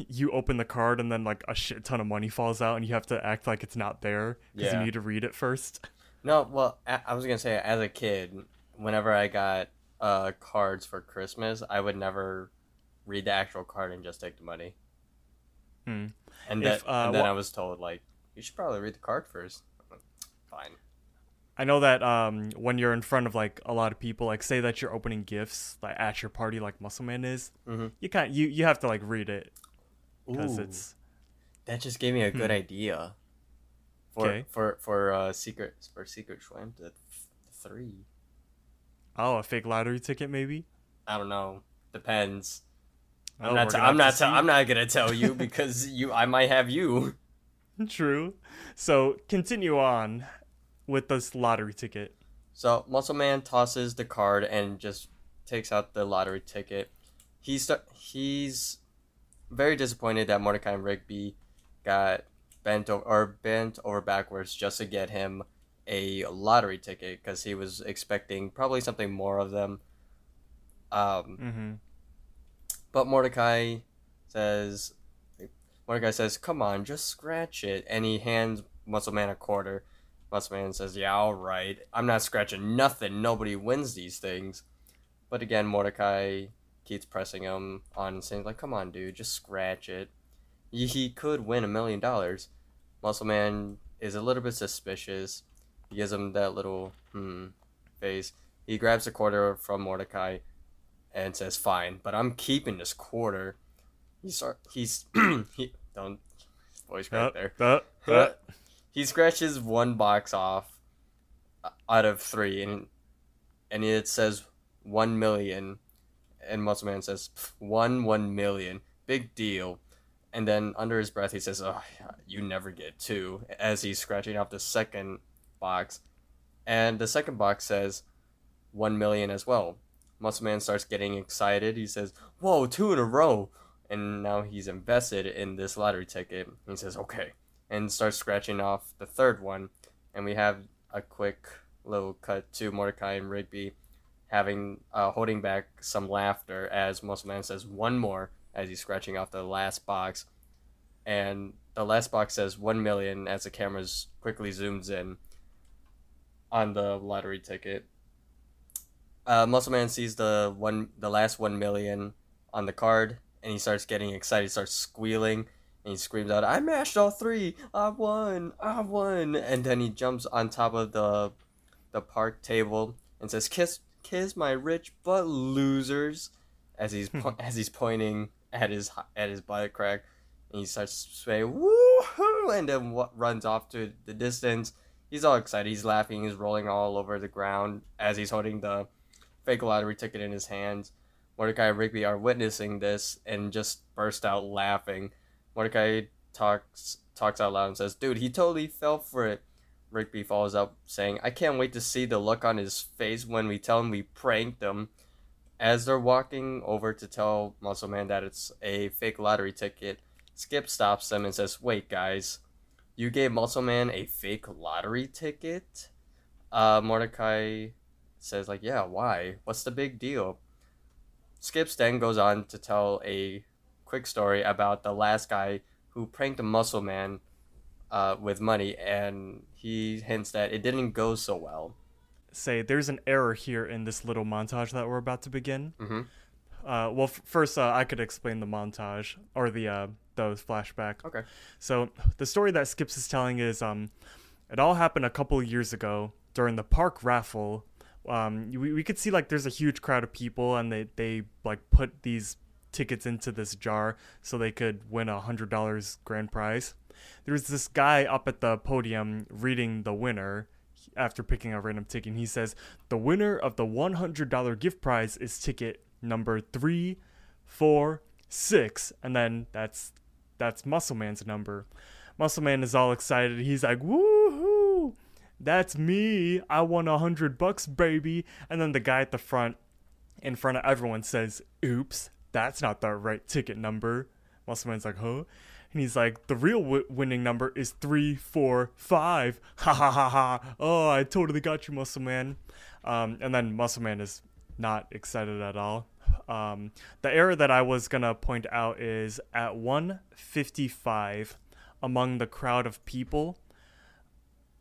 you open the card and then like a shit ton of money falls out and you have to act like it's not there because Yeah. you need to read it first. No, well, I was gonna say, as a kid, whenever I got uh cards for Christmas, I would never read the actual card and just take the money. Hmm. And, If, uh, and then wha- I was told like, you should probably read the card first. Fine. I know that um, when you're in front of like a lot of people, like say that you're opening gifts like at your party, like Muscle Man is, Mm-hmm. you can't you you have to like read it because it's that just gave me a good Hmm. idea. For Okay. for for uh secret for secret Schwam to th- three. oh a fake lottery ticket maybe. I don't know. Depends. Oh, I'm not. we're T- I'm not. T-. I'm not gonna tell you because you. I might have you. True. So continue on with this lottery ticket. So Muscle Man tosses the card and just takes out the lottery ticket. He's he's very disappointed that Mordecai and Rigby got bent over or bent over backwards just to get him a lottery ticket because he was expecting probably something more of them. Um, Mm-hmm. but Mordecai says, Mordecai says, "Come on, just scratch it," and he hands Muscle Man a quarter. Muscle Man says, "Yeah, all right. I'm not scratching nothing. Nobody wins these things." But again, Mordecai keeps pressing him on, and saying, "Like, come on, dude, just scratch it. He, he could win a million dollars." Muscle Man is a little bit suspicious. He gives him that little hmm face. He grabs a quarter from Mordecai and says, "Fine, but I'm keeping this quarter." He's start, he's he don't voice right there. he scratches one box off uh, out of three, and and it says one million, and Muscle Man says one one million, big deal. And then under his breath, he says, "Oh, you never get two, as he's scratching off the second box, and the second box says one million as well. Muscle Man starts getting excited. He says, "Whoa, two in a row!" And now he's invested in this lottery ticket. He says, "Okay," and starts scratching off the third one. And we have a quick little cut to Mordecai and Rigby having uh, holding back some laughter as Muscle Man says one more as he's scratching off the last box, and the last box says one million as the cameras quickly zooms in on the lottery ticket. Uh, Muscle Man sees the one, the last one million on the card, and he starts getting excited. He starts squealing, and he screams out, "I mashed all three! I won! I won!" And then he jumps on top of the, the park table and says, "Kiss, kiss my rich butt, losers!" As he's po- as he's pointing at his at his butt crack, and he starts to saying, "Woohoo!" and then wa- runs off to the distance. He's all excited. He's laughing. He's rolling all over the ground as he's holding the fake lottery ticket in his hands. Mordecai and Rigby are witnessing this and just burst out laughing. Mordecai talks talks out loud and says, "Dude, he totally fell for it." Rigby follows up saying, "I can't wait to see the look on his face when we tell him we pranked him." As they're walking over to tell Muscle Man that it's a fake lottery ticket, Skip stops them and says, "Wait, guys, you gave Muscle Man a fake lottery ticket?" Uh, Mordecai says, "Like, yeah, why? What's the big deal?" Skips then goes on to tell a quick story about the last guy who pranked a Muscle Man uh, with money, and he hints that it didn't go so well. Say, there's an error here in this little montage that we're about to begin. Mm-hmm. Uh, well, f- first, uh, I could explain the montage or the uh, those flashback. Okay. So the story that Skips is telling is um, it all happened a couple of years ago during the park raffle. Um, we, we could see like there's a huge crowd of people and they, they like put these tickets into this jar so they could win a hundred dollars grand prize. There's this guy up at the podium reading the winner after picking a random ticket. He says the winner of the one hundred dollar gift prize is ticket number three, four, six, and then that's that's Muscle Man's number. Muscle Man is all excited. He's like, woohoo! That's me. I won a hundred bucks, baby. And then the guy at the front, in front of everyone, says, oops, that's not the right ticket number. Muscle Man's like, huh? And he's like, the real w- winning number is three, four, five. Ha ha ha ha. Oh, I totally got you, Muscle Man. Um, and then Muscle Man is not excited at all. Um, the error that I was gonna point out is at 155 among the crowd of people.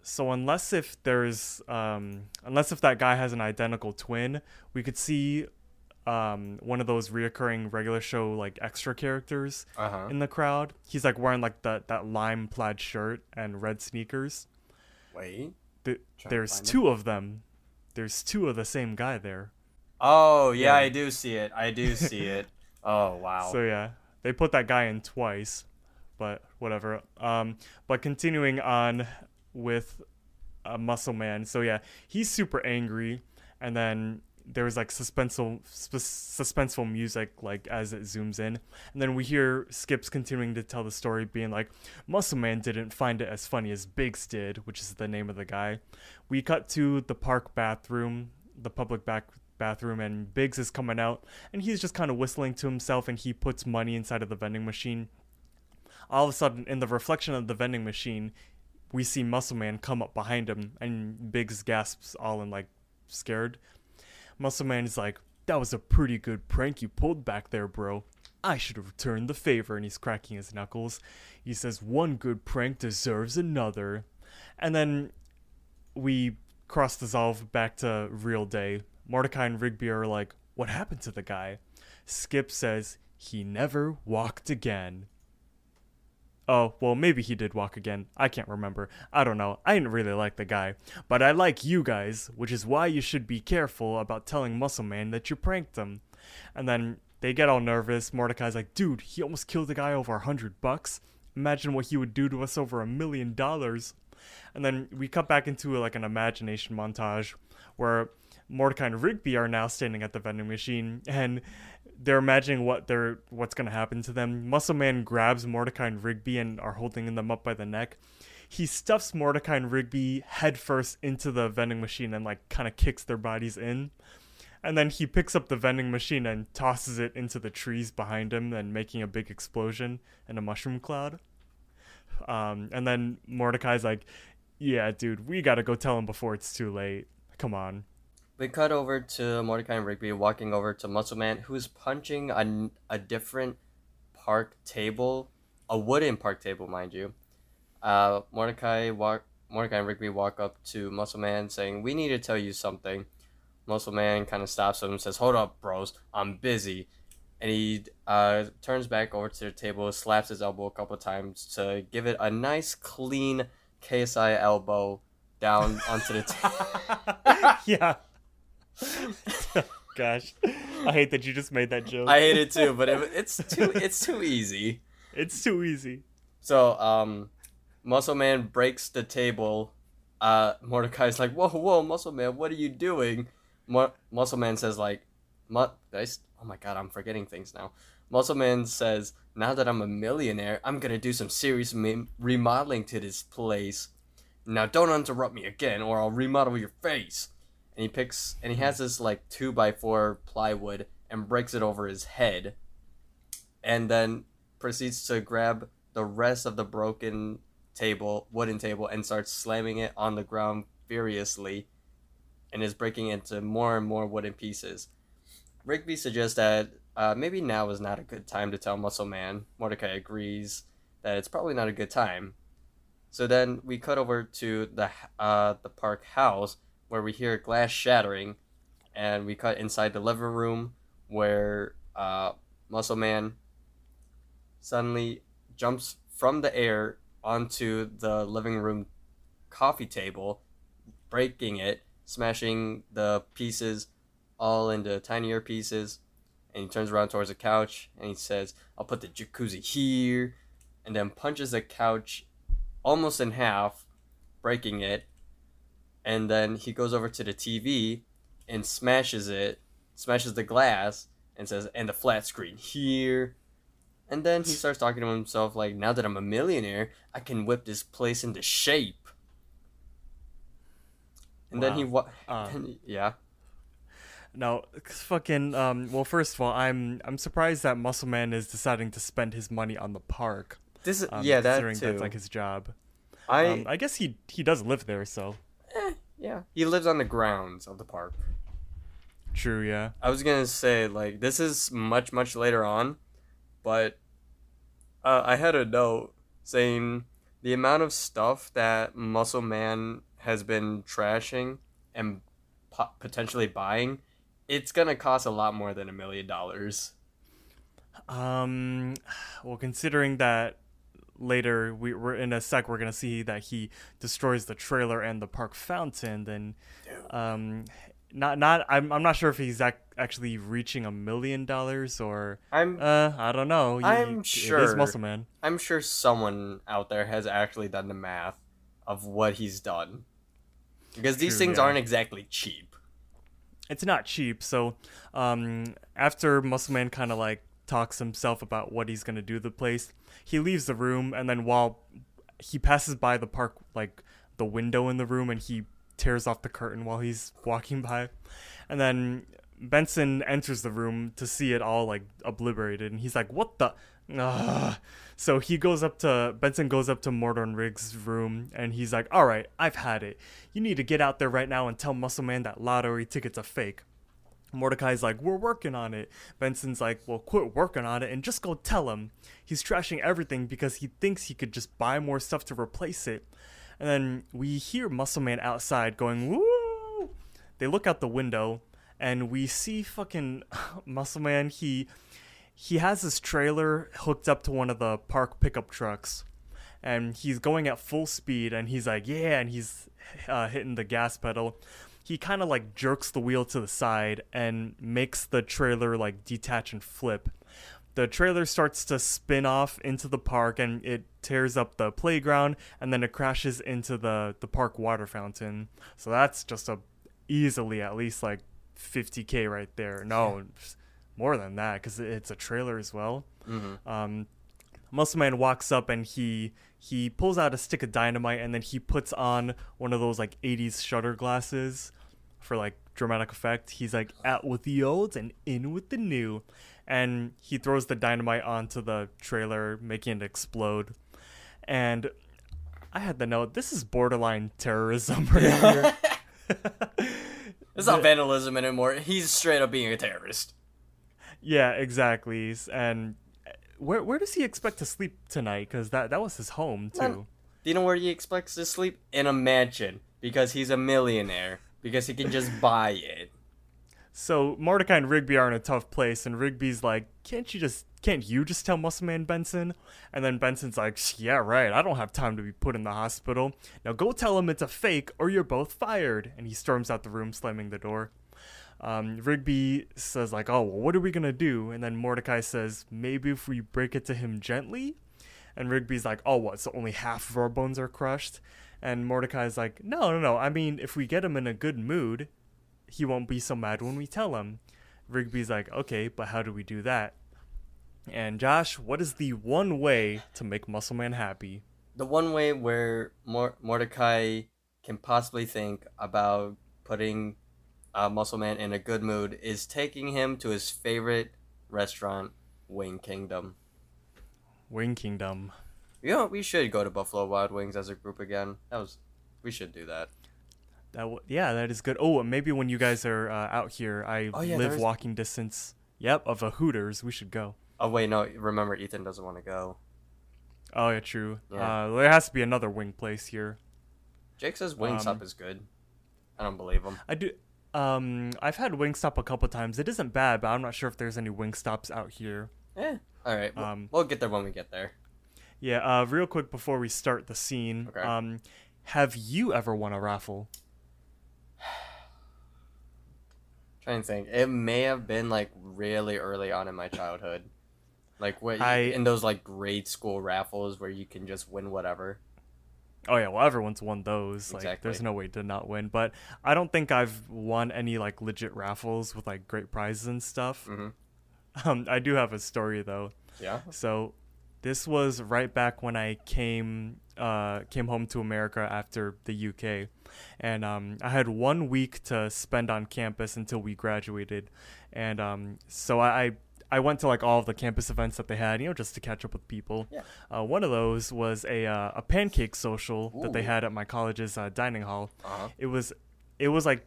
So unless if there's um, unless if that guy has an identical twin, we could see um, one of those reoccurring regular show like extra characters Uh huh. in the crowd. He's like wearing like that that lime plaid shirt and red sneakers. Wait. Th- Trying to there's two of them. There's two of the same guy there. Oh yeah, Yeah. I do see it. I do see it. Oh wow. So yeah, they put that guy in twice, but whatever. Um, but continuing on with a Muscle Man. So yeah, he's super angry, and then there's like suspenseful sp- suspenseful music like as it zooms in, and then we hear Skips continuing to tell the story, being like, Muscle Man didn't find it as funny as Biggs did, which is the name of the guy. We cut to the park bathroom, the public back bathroom and Biggs is coming out and he's just kind of whistling to himself and he puts money inside of the vending machine. All of a sudden, in the reflection of the vending machine, we see Muscle Man come up behind him and Biggs gasps all in like scared. Muscle Man is like, That was a pretty good prank you pulled back there, bro. I should have returned the favor. And he's cracking his knuckles. He says, One good prank deserves another. And then we cross dissolve back to real day. Mordecai and Rigby are like, What happened to the guy? Skip says, He never walked again. Oh, well, maybe he did walk again. I can't remember. I don't know. I didn't really like the guy. But I like you guys, which is why you should be careful about telling Muscle Man that you pranked him. And then they get all nervous. Mordecai's like, dude, he almost killed the guy over a hundred bucks. Imagine what he would do to us over a million dollars. And then we cut back into like an imagination montage where Mordecai and Rigby are now standing at the vending machine and they're imagining what they're what's gonna happen to them. Muscle Man grabs Mordecai and Rigby and are holding them up by the neck. He stuffs Mordecai and Rigby headfirst into the vending machine and like kind of kicks their bodies in. And then he picks up the vending machine and tosses it into the trees behind him and making a big explosion and a mushroom cloud. Um, and then Mordecai's like, "Yeah, dude, we gotta go tell him before it's too late. Come on." We cut over to Mordecai and Rigby walking over to Muscle Man, who's punching a, a different park table, a wooden park table, mind you. Uh, Mordecai walk Mordecai and Rigby walk up to Muscle Man, saying, "We need to tell you something." Muscle Man kind of stops him and says, "Hold up, bros, I'm busy." And he uh, turns back over to the table, slaps his elbow a couple times to give it a nice, clean KSI elbow down onto the table. yeah. Gosh, I hate that you just made that joke. I hate it too, but it, it's too it's too easy. It's too easy. So um, Muscle Man breaks the table. Uh, Mordecai's like, "Whoa, whoa, Muscle Man, what are you doing?" Mu- Muscle Man says like, Mu- "Oh my God, I'm forgetting things now." Muscle Man says, "Now that I'm a millionaire, I'm gonna do some serious me- remodeling to this place. Now don't interrupt me again, or I'll remodel your face." And he picks and he has this like two by four plywood and breaks it over his head, and then proceeds to grab the rest of the broken table, wooden table, and starts slamming it on the ground furiously and is breaking into more and more wooden pieces. Rigby suggests that uh, maybe now is not a good time to tell Muscle Man. Mordecai agrees that it's probably not a good time. So then we cut over to the uh, the park house where we hear glass shattering, and we cut inside the living room where uh, Muscle Man suddenly jumps from the air onto the living room coffee table, breaking it, smashing the pieces all into tinier pieces. And he turns around towards the couch and he says, I'll put the jacuzzi here. And then punches the couch almost in half, breaking it. And then he goes over to the TV and smashes it, smashes the glass, and says, and the flat screen here. And then he starts talking to himself like, now that I'm a millionaire, I can whip this place into shape. And then he Wow. wa- Uh, yeah. No, fucking. Um. Well, first of all, I'm I'm surprised that Muscle Man is deciding to spend his money on the park. This is Um, yeah, that considering too. that's like his job. I um, I guess he he does live there, so yeah, he lives on the grounds of the park. true. Yeah. I was gonna say like this is much much later on, but uh, I had a note saying the amount of stuff that Muscle Man has been trashing and po- potentially buying, it's gonna cost a lot more than a million dollars. Um. Well, considering that later we we're in a sec, we're gonna see that he destroys the trailer and the park fountain. Then, um, not not I'm I'm not sure if he's ac- actually reaching a million dollars or I'm uh I don't know. I'm It is sure. Muscle Man. I'm sure someone out there has actually done the math of what he's done. Because these True, things yeah. aren't exactly cheap. it's not cheap. So, um, after Muscle Man kind of like talks himself about what he's gonna do to the place, he leaves the room, and then while he passes by the park, like the window in the room, and he tears off the curtain while he's walking by, and then Benson enters the room to see it all like obliterated, and he's like, "What the?" Ugh. So he goes up to Benson goes up to Mordor Riggs' room and he's like, "All right, I've had it. You need to get out there right now and tell Muscle Man that lottery tickets are fake." Mordecai's like, "We're working on it." Benson's like, "Well, quit working on it and just go tell him." He's trashing everything because he thinks he could just buy more stuff to replace it. And then we hear Muscle Man outside going, "Woo!" They look out the window and we see fucking Muscle Man. He he has his trailer hooked up to one of the park pickup trucks and he's going at full speed and he's like yeah and he's uh, hitting the gas pedal he kind of like jerks the wheel to the side and makes the trailer like detach and flip. The trailer starts to spin off into the park and it tears up the playground and then it crashes into the the park water fountain. So that's just a easily at least like 50k right there. No more than that because it's a trailer as well. Mm-hmm. um, Muscle Man walks up and he he pulls out a stick of dynamite and then he puts on one of those like 80s shutter glasses for like dramatic effect. He's like out with the old and in with the new. And he throws the dynamite onto the trailer, making it explode. And I had the note, this is borderline terrorism right here. It's not vandalism anymore. He's straight up being a terrorist. yeah, exactly. And where where does he expect to sleep tonight? Because that, that was his home too. Um, Do you know where he expects to sleep? In a mansion. Because he's a millionaire. Because he can just buy it. So Mordecai and Rigby are in a tough place, and Rigby's like, "Can't you just, can't you just tell Muscle Man Benson?" And then Benson's like, "Yeah, right. I don't have time to be put in the hospital. Now go tell him it's a fake, or you're both fired." And he storms out the room, slamming the door. Um, Rigby says like, "Oh, well, what are we gonna do?" And then Mordecai says, "Maybe if we break it to him gently." And Rigby's like, "Oh, what? So only half of our bones are crushed?" And Mordecai's like, "No, no, no. I mean, if we get him in a good mood." he won't be so mad when we tell him. Rigby's like, okay, but how do we do that? And Josh, what is the one way to make Muscle Man happy? The one way where Mor- Mordecai can possibly think about putting uh, Muscle Man in a good mood is taking him to his favorite restaurant, Wing Kingdom. Wing Kingdom. You know, we should go to Buffalo Wild Wings as a group again. That was, we should do that. That w- yeah, that is good. Oh, maybe when you guys are uh, out here, I Oh, yeah, live there's- walking distance. Yep, of a Hooters. We should go. Oh wait, no. Remember, Ethan doesn't want to go. Oh yeah, true. Yeah. Uh, there has to be another wing place here. Jake says Wingstop Um, is good. I don't believe him. I do. Um, I've had Wingstop a couple times. It isn't bad, but I'm not sure if there's any Wingstops out here. Eh. All right. we'll- Um, we'll get there when we get there. Yeah. Uh, real quick before we start the scene. Okay. Um, have you ever won a raffle? trying to think. It may have been like really early on in my childhood. Like what I- in those like grade school raffles where you can just win whatever. Oh yeah, well everyone's won those. Like there's no way to not win. But I don't think I've won any like legit raffles with like great prizes and stuff. Mhm. Um, I do have a story though. Yeah. So this was right back when I came uh, came home to America after the UK, and um, I had one week to spend on campus until we graduated, and um, so I. I went to like all of the campus events that they had, you know, just to catch up with people. Yeah. Uh, one of those was a uh, a pancake social that they had at my college's uh, dining hall. Uh-huh. It was it was like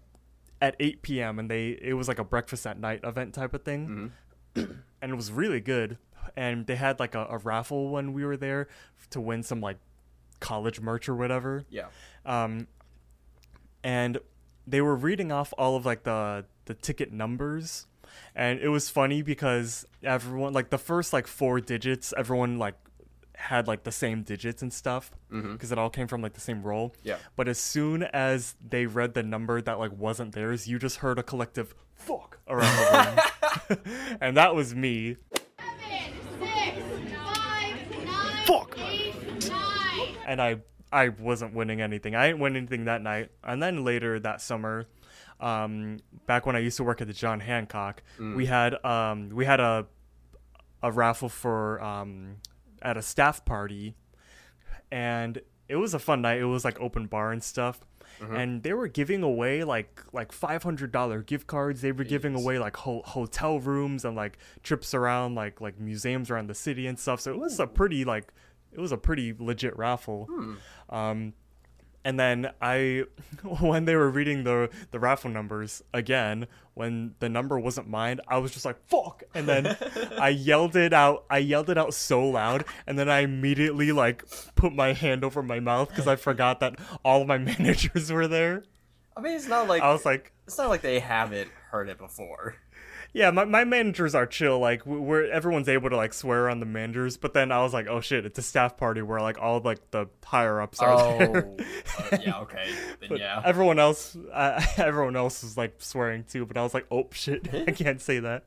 at 8 p.m. and they it was like a breakfast at night event type of thing Mhm. and it was really good. And they had like a, a raffle when we were there to win some like college merch or whatever. Yeah. Um, and they were reading off all of like the the ticket numbers, and it was funny because everyone like the first like four digits, everyone like had like the same digits and stuff because it all came from like the same roll. Yeah. But as soon as they read the number that like wasn't theirs, you just heard a collective fuck around the room. and that was me. Seven, six, five, nine, Fuck. And I I wasn't winning anything. I didn't win anything that night. And then later that summer, um, back when I used to work at the John Hancock, we had um we had a a raffle for um at a staff party and it was a fun night. It was like open bar and stuff. And they were giving away like like five hundred dollar gift cards. They were giving away like ho- hotel rooms and like trips around like like museums around the city and stuff. So it was a pretty like it was a pretty legit raffle. Um, and then I, when they were reading the the raffle numbers again, when the number wasn't mine, I was just like "fuck," and then I yelled it out. I yelled it out so loud, and then I immediately like put my hand over my mouth because I forgot that all of my managers were there. I mean, it's not like I was like, it's not like they haven't heard it before. Yeah, my, my managers are chill. Like we- we're everyone's able to like swear on the managers, but then I was like, oh shit, it's a staff party where like all like the higher ups are Oh, there. uh, yeah. Okay. Then But yeah. everyone else, uh, everyone else was like swearing too. But I was like, oh shit, I can't say that.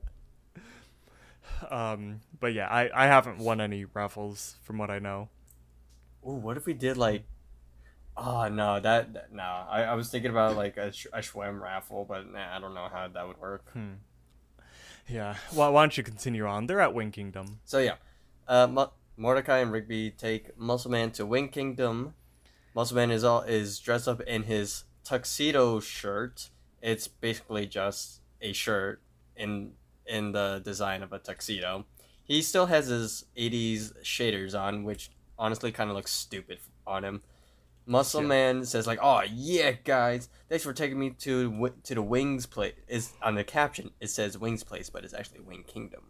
Um, but yeah, I I haven't won any raffles from what I know. Ooh, what if we did like? Oh no, that, that no. I, I was thinking about like a, sh- a Schwem raffle, but nah, I don't know how that would work. Yeah, why, why don't you continue on? They're at Wing Kingdom. So yeah, uh, Mo- Mordecai and Rigby take Muscleman to Wing Kingdom. Muscleman is all is dressed up in his tuxedo shirt. It's basically just a shirt in in the design of a tuxedo. He still has his '80s shaders on, which honestly kind of looks stupid on him. Muscle Yeah. Man says like, "Oh yeah, guys, thanks for taking me to to the Wings place." Is on the caption it says Wings place, but it's actually Wing Kingdom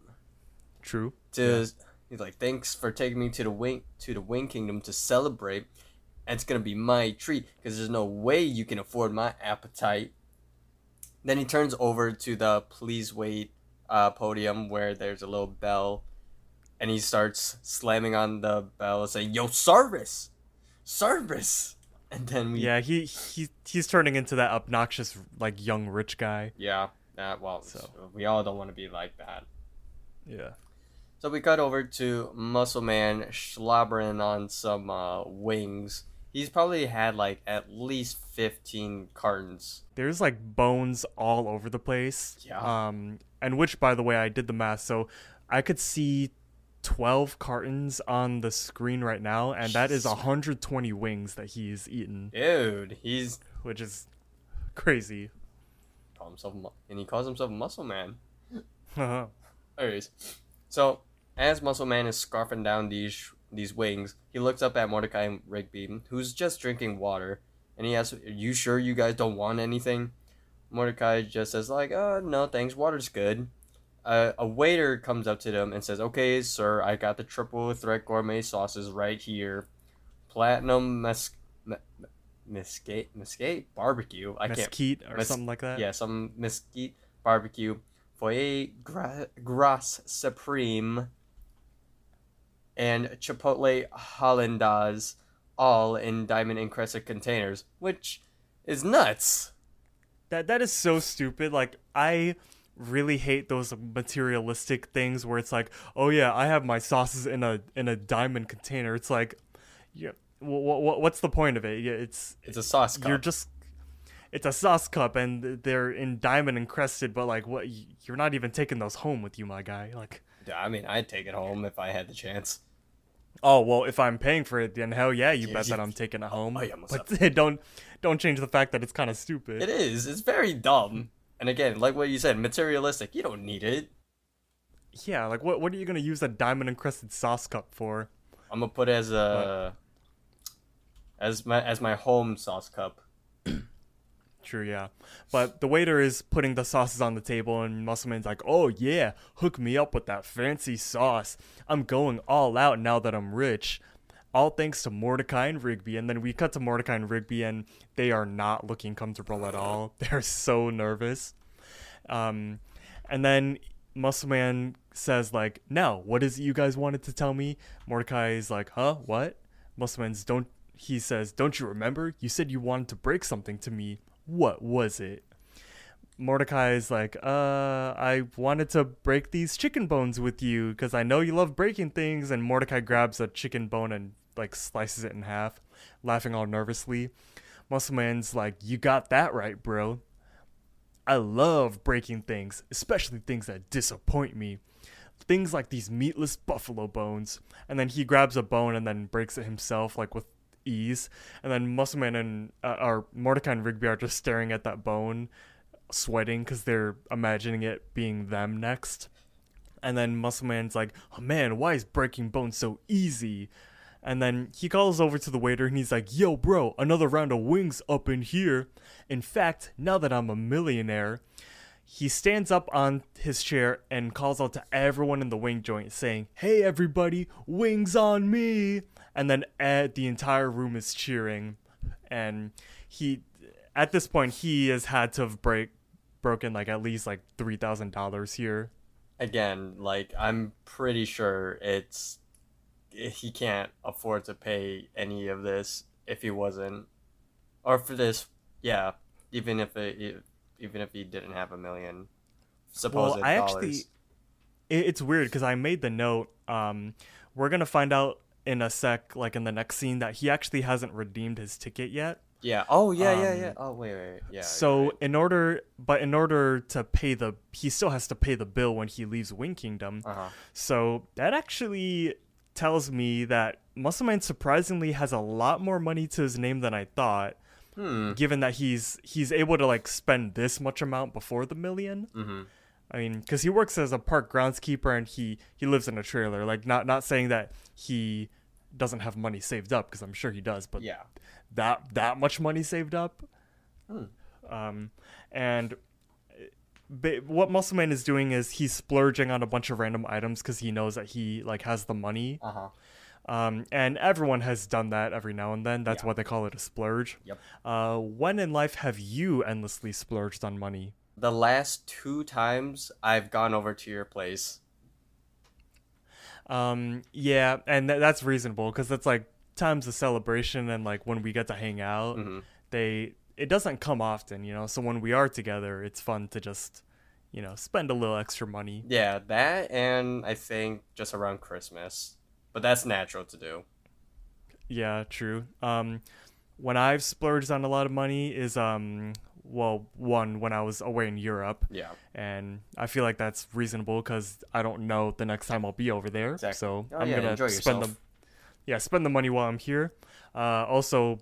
True. to he's like thanks for taking me to the wing to the wing kingdom to celebrate and it's gonna be my treat because there's no way you can afford my appetite then he turns over to the please wait uh, podium where there's a little bell and he starts slamming on the bell saying yo service service and then we Yeah, he he he's turning into that obnoxious like young rich guy. yeah uh, well So. we all don't want to be like that Yeah. So we cut over to Muscle Man slobbering on some uh, wings. He's probably had like at least 15 cartons. There's like bones all over the place. Yeah. Um, and which, by the way, I did the math, so I could see 12 cartons on the screen right now, and that is 120 wings that he's eaten, Dude, he's which is crazy. call himself mu- and he calls himself Muscle Man. yeah. Anyways, so as Muscle Man is scarfing down these these wings, he looks up at Mordecai and Rigby, who's just drinking water, and he asks, "Are you sure you guys don't want anything?" Mordecai just says like, "Uh, no, thanks. Water's good." Uh, a waiter comes up to them and says, "Okay, sir, I got the triple threat gourmet sauces right here. Platinum mes- me- me- mesquite mesquite barbecue. I can't Mesquite or mes- something like that. yeah, some mesquite barbecue, foyer gra- grasse supreme, and chipotle hollandaise, all in diamond encrusted containers, which is nuts. That that is so stupid. Like I really hate those materialistic things where it's like, oh yeah, I have my sauces in a in a diamond container. It's like, yeah, what, what what's the point of it? Yeah, it's It's a sauce cup. you're just it's a sauce cup and they're in diamond encrusted, but like what you're not even taking those home with you, my guy. Like, I mean, I'd take it home if I had the chance. oh well, if I'm paying for it, then hell yeah, you Yeah, bet that. I'm taking it home. oh, yeah, but don't don't change the fact that it's kind of stupid. It is. It's very dumb. And again, like what you said, materialistic. You don't need it. Yeah, like what what are you gonna use a diamond encrusted sauce cup for? I'm gonna put it as a as my as my home sauce cup. True, yeah. But the waiter is putting the sauces on the table, and Muscleman's like, "Oh yeah, hook me up with that fancy sauce. I'm going all out now that I'm rich." All thanks to Mordecai and Rigby, and then we cut to Mordecai and Rigby, and they are not looking comfortable at all. They're so nervous. Um, and then Muscleman says, like, now, what is it you guys wanted to tell me? Mordecai is like, huh, what? Muscleman's don't, he says, don't you remember? You said you wanted to break something to me. What was it? Mordecai is like, uh, I wanted to break these chicken bones with you because I know you love breaking things. And Mordecai grabs a chicken bone and like slices it in half, laughing all nervously. Muscle Man's like, you got that right, bro. I love breaking things, especially things that disappoint me. Things like these meatless buffalo bones. And then he grabs a bone and then breaks it himself, like with ease. And then Muscle Man and uh, or Mordecai and Rigby are just staring at that bone, sweating because they're imagining it being them next. And then Muscle Man's like, "Oh man, why is breaking bones so easy?" And then he calls over to the waiter and he's like, Yo, bro, another round of wings up in here. In fact, now that I'm a millionaire, he stands up on his chair and calls out to everyone in the wing joint, saying, Hey, everybody, wings on me. And then uh, the entire room is cheering. And he, at this point, he has had to have break, broken like at least like $3,000 here. Again, like I'm pretty sure it's he can't afford to pay any of this if he wasn't, or for this, yeah. Even if it, even if he didn't have a million supposed well, I dollars. actually, it, it's weird because I made the note. Um, we're gonna find out in a sec, like in the next scene, that he actually hasn't redeemed his ticket yet. yeah. Oh yeah, yeah, um, yeah. Oh wait, wait, wait. yeah. so right. in order, but in order to pay the, he still has to pay the bill when he leaves Wing Kingdom. uh-huh. So that actually tells me that Muscleman surprisingly has a lot more money to his name than I thought. Hmm. Given that he's he's able to like spend this much amount before the million. Mm-hmm. I mean, because he works as a park groundskeeper and he he lives in a trailer. Like, not not saying that he doesn't have money saved up because I'm sure he does, but Yeah. that that much money saved up. Hmm. Um, and what Muscleman is doing is he's splurging on a bunch of random items because he knows that he like has the money. Uh huh. Um, and everyone has done that every now and then. That's Yeah. why they call it a splurge. Yep. Uh, when in life have you endlessly splurged on money? The last two times I've gone over to your place. Um, yeah, and th- that's reasonable because it's like times of celebration and like when we get to hang out, Mhm. they it doesn't come often, you know. So when we are together, it's fun to just, you know, spend a little extra money. Yeah, that and I think just around Christmas, but that's natural to do. Yeah, true. Um, when I've splurged on a lot of money is um, well, one when I was away in Europe, Yeah. and I feel like that's reasonable because I don't know the next time I'll be over there. Exactly. So Oh, I'm yeah, gonna enjoy spend yourself. the yeah spend the money while I'm here. Uh, also,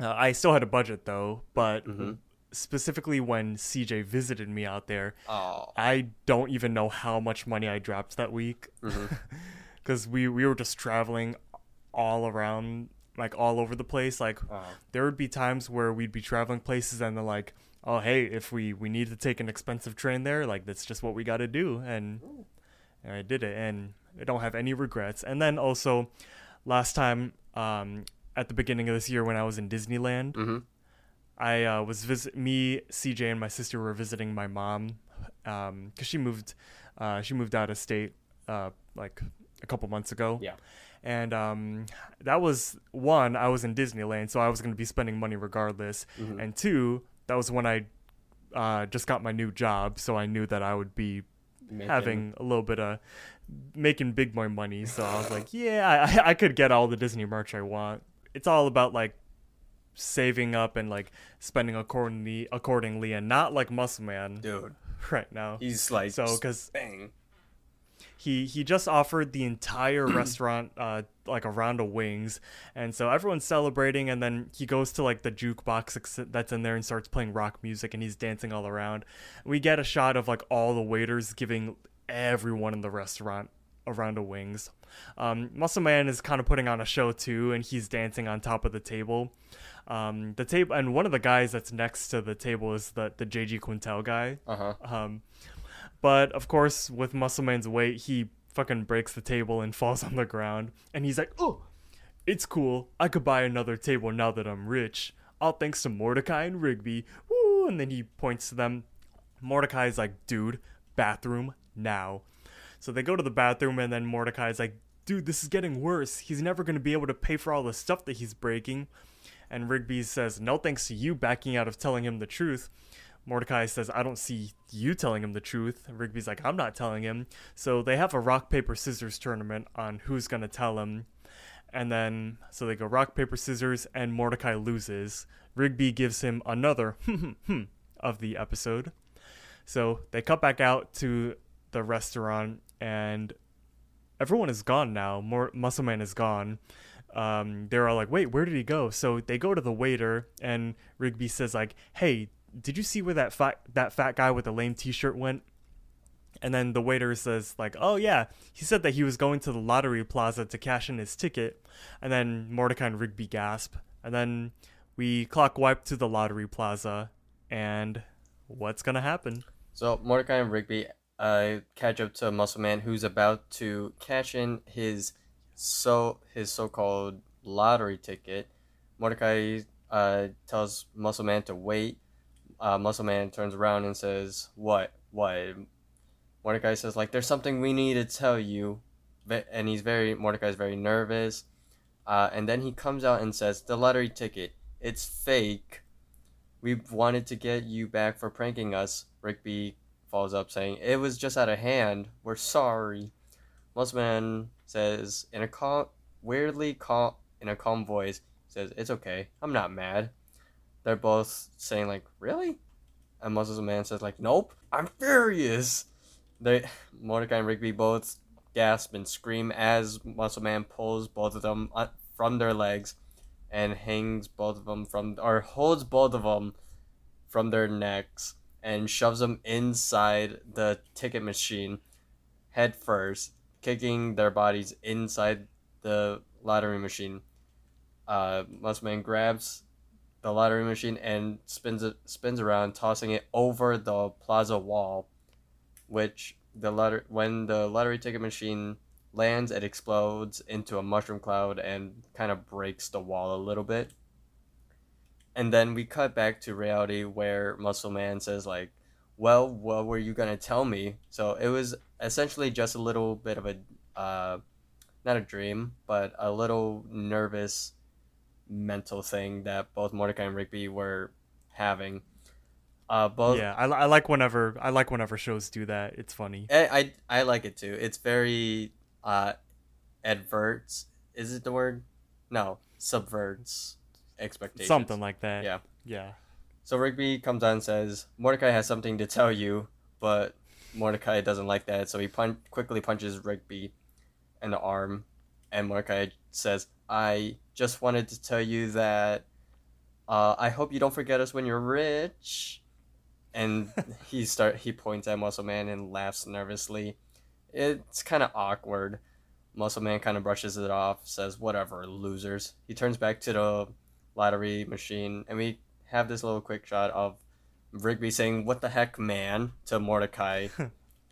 uh, I still had a budget though, but Mhm. specifically when CJ visited me out there, Oh. I don't even know how much money I dropped that week because we we were just traveling all around like all over the place like Oh. there would be times where we'd be traveling places and they're like oh hey if we we need to take an expensive train there like that's just what we got to do and, and i did it and i don't have any regrets and then also last time um at the beginning of this year when i was in disneyland Mm-hmm. I uh, was visit me, CJ, and my sister were visiting my mom because she moved uh, she moved out of state uh, like a couple months ago. Yeah. And um, that was one. I was in Disneyland, so I was going to be spending money regardless. Mhm. And two, that was when I uh, just got my new job, so I knew that I would be having a little bit of making big boy money. So I was like, yeah, I, I could get all the Disney merch I want. It's all about like saving up and like spending accordingly, accordingly, and not like Muscle Man dude. right now. He's like So, because bang. he he just offered the entire restaurant uh like a round of wings and so everyone's celebrating and then he goes to like the jukebox that's in there and starts playing rock music and he's dancing all around we get a shot of like all the waiters giving everyone in the restaurant a round of wings um muscle man is kind of putting on a show too and he's dancing on top of the table um the table and one of the guys that's next to the table is the the jg quintel guy Uh huh. um, but of course, with Muscle Man's weight, he fucking breaks the table and falls on the ground. And he's like, "Oh, it's cool. I could buy another table now that I'm rich. All thanks to Mordecai and Rigby." Woo! And then he points to them. Mordecai's like, "Dude, bathroom now." So they go to the bathroom, and then Mordecai's like, "Dude, this is getting worse. He's never gonna be able to pay for all the stuff that he's breaking." And Rigby says, "No thanks to you backing out of telling him the truth." Mordecai says, I don't see you telling him the truth. Rigby's like, I'm not telling him. So they have a rock, paper, scissors tournament on who's going to tell him. And then, so they go rock, paper, scissors, and Mordecai loses. Rigby gives him another hmm, hmm, hmm, of the episode. So they cut back out to the restaurant, and everyone is gone now. More Muscle Man is gone. Um, they're all like, "Wait, where did he go?" So they go to the waiter, and Rigby says, "Like, hey, did you see where that fat that fat guy with the lame T-shirt went?" And then the waiter says, "Like, oh yeah, he said that he was going to the lottery plaza to cash in his ticket." And then Mordecai and Rigby gasp, and then we clock wipe to the lottery plaza, and what's gonna happen? So Mordecai and Rigby uh, catch up to Muscle Man, who's about to cash in his so his so-called lottery ticket. Mordecai uh, tells Muscle Man to wait. Uh, Muscle Man turns around and says, "What? What?" Mordecai says, "Like there's something we need to tell you," and he's very Mordecai's very nervous. Uh, and then he comes out and says, "The lottery ticket, it's fake." We wanted to get you back for pranking us. Rigby follows up saying, It was just out of hand. We're sorry. Muscleman says in a calm weirdly calm in a calm voice, says, It's okay. I'm not mad. They're both saying like, Really? And Muscle Man says like, Nope, I'm furious. They Mordecai and Rigby both gasp and scream as Muscle Man pulls both of them from their legs and hangs both of them from or holds both of them from their necks and shoves them inside the ticket machine head first, kicking their bodies inside the lottery machine. Uh, Muscleman grabs the lottery machine and spins it spins around, tossing it over the plaza wall, which the lottery when the lottery ticket machine lands, it explodes into a mushroom cloud and kind of breaks the wall a little bit. And then we cut back to reality where Muscle Man says like, "Well, what were you gonna tell me?" So it was essentially just a little bit of a, uh, not a dream, but a little nervous, mental thing that both Mordecai and Rigby were having. Uh, both yeah, I, I like whenever I like whenever shows do that. It's funny. I, I I like it too. It's very uh adverts. Is it the word? No, subverts expectations. Something like that. Yeah. Yeah. So Rigby comes on and says, Mordecai has something to tell you, but Mordecai doesn't like that, so he pun- quickly punches Rigby in the arm, and Mordecai says, I just wanted to tell you that uh, I hope you don't forget us when you're rich. And he start he points at Muscle Man and laughs nervously. It's kind of awkward. Muscle Man kind of brushes it off, says, "Whatever, losers." He turns back to the lottery machine, and we have this little quick shot of Rigby saying, "What the heck, man?" to Mordecai,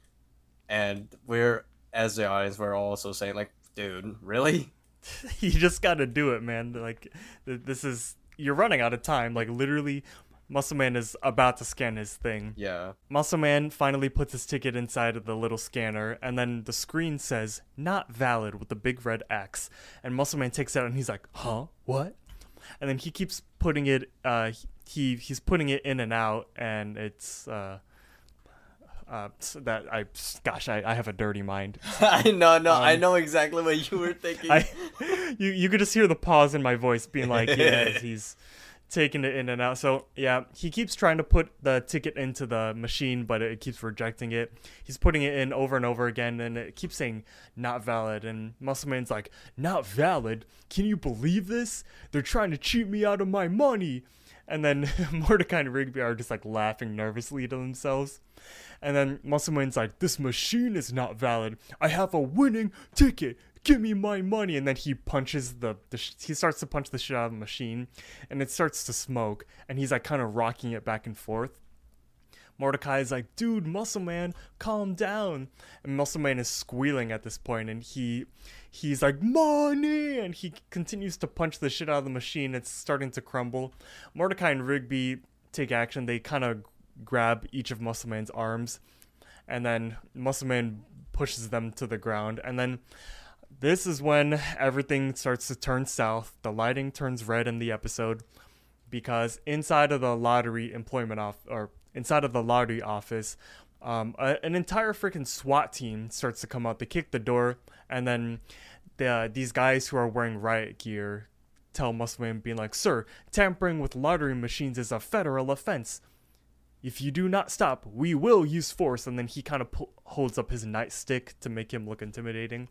and we're as the audience, we're also saying, "Like, dude, really?" you just got to do it, man. Like th- this is you're running out of time. Like literally, Muscle Man is about to scan his thing. Yeah. Muscle Man finally puts his ticket inside of the little scanner, and then the screen says "not valid" with the big red X. And Muscle Man takes it out, and he's like, "Huh? What?" And then he keeps putting it. Uh, he he's putting it in and out, and it's. Uh, uh, so that I, gosh, I, I have a dirty mind. I know, no, I Um, know exactly what you were thinking. I, you you could just hear the pause in my voice, being like, yeah, he's taking it in and out. So yeah, he keeps trying to put the ticket into the machine, but it keeps rejecting it. He's putting it in over and over again, and it keeps saying not valid. And Muscleman's like, not valid? Can you believe this? They're trying to cheat me out of my money. And then Mordecai and Rigby are just like laughing nervously to themselves. And then Muscleman's like, This machine is not valid. I have a winning ticket. Give me my money. And then he punches the, the sh- he starts to punch the shit out of the machine and it starts to smoke. And he's like kind of rocking it back and forth. Mordecai is like, dude, Muscle Man, calm down. And Muscle Man is squealing at this point, and he he's like, money, and he continues to punch the shit out of the machine. It's starting to crumble. Mordecai and Rigby take action. They kind of grab each of Muscle Man's arms, and then Muscle Man pushes them to the ground. And then this is when everything starts to turn south. The lighting turns red in the episode because inside of the lottery employment off or inside of the lottery office, um, a, an entire freaking SWAT team starts to come out. They kick the door, and then the these guys who are wearing riot gear tell Muscleman being like, "Sir, tampering with lottery machines is a federal offense. If you do not stop, we will use force." And then he kind of holds up his nightstick to make him look intimidating,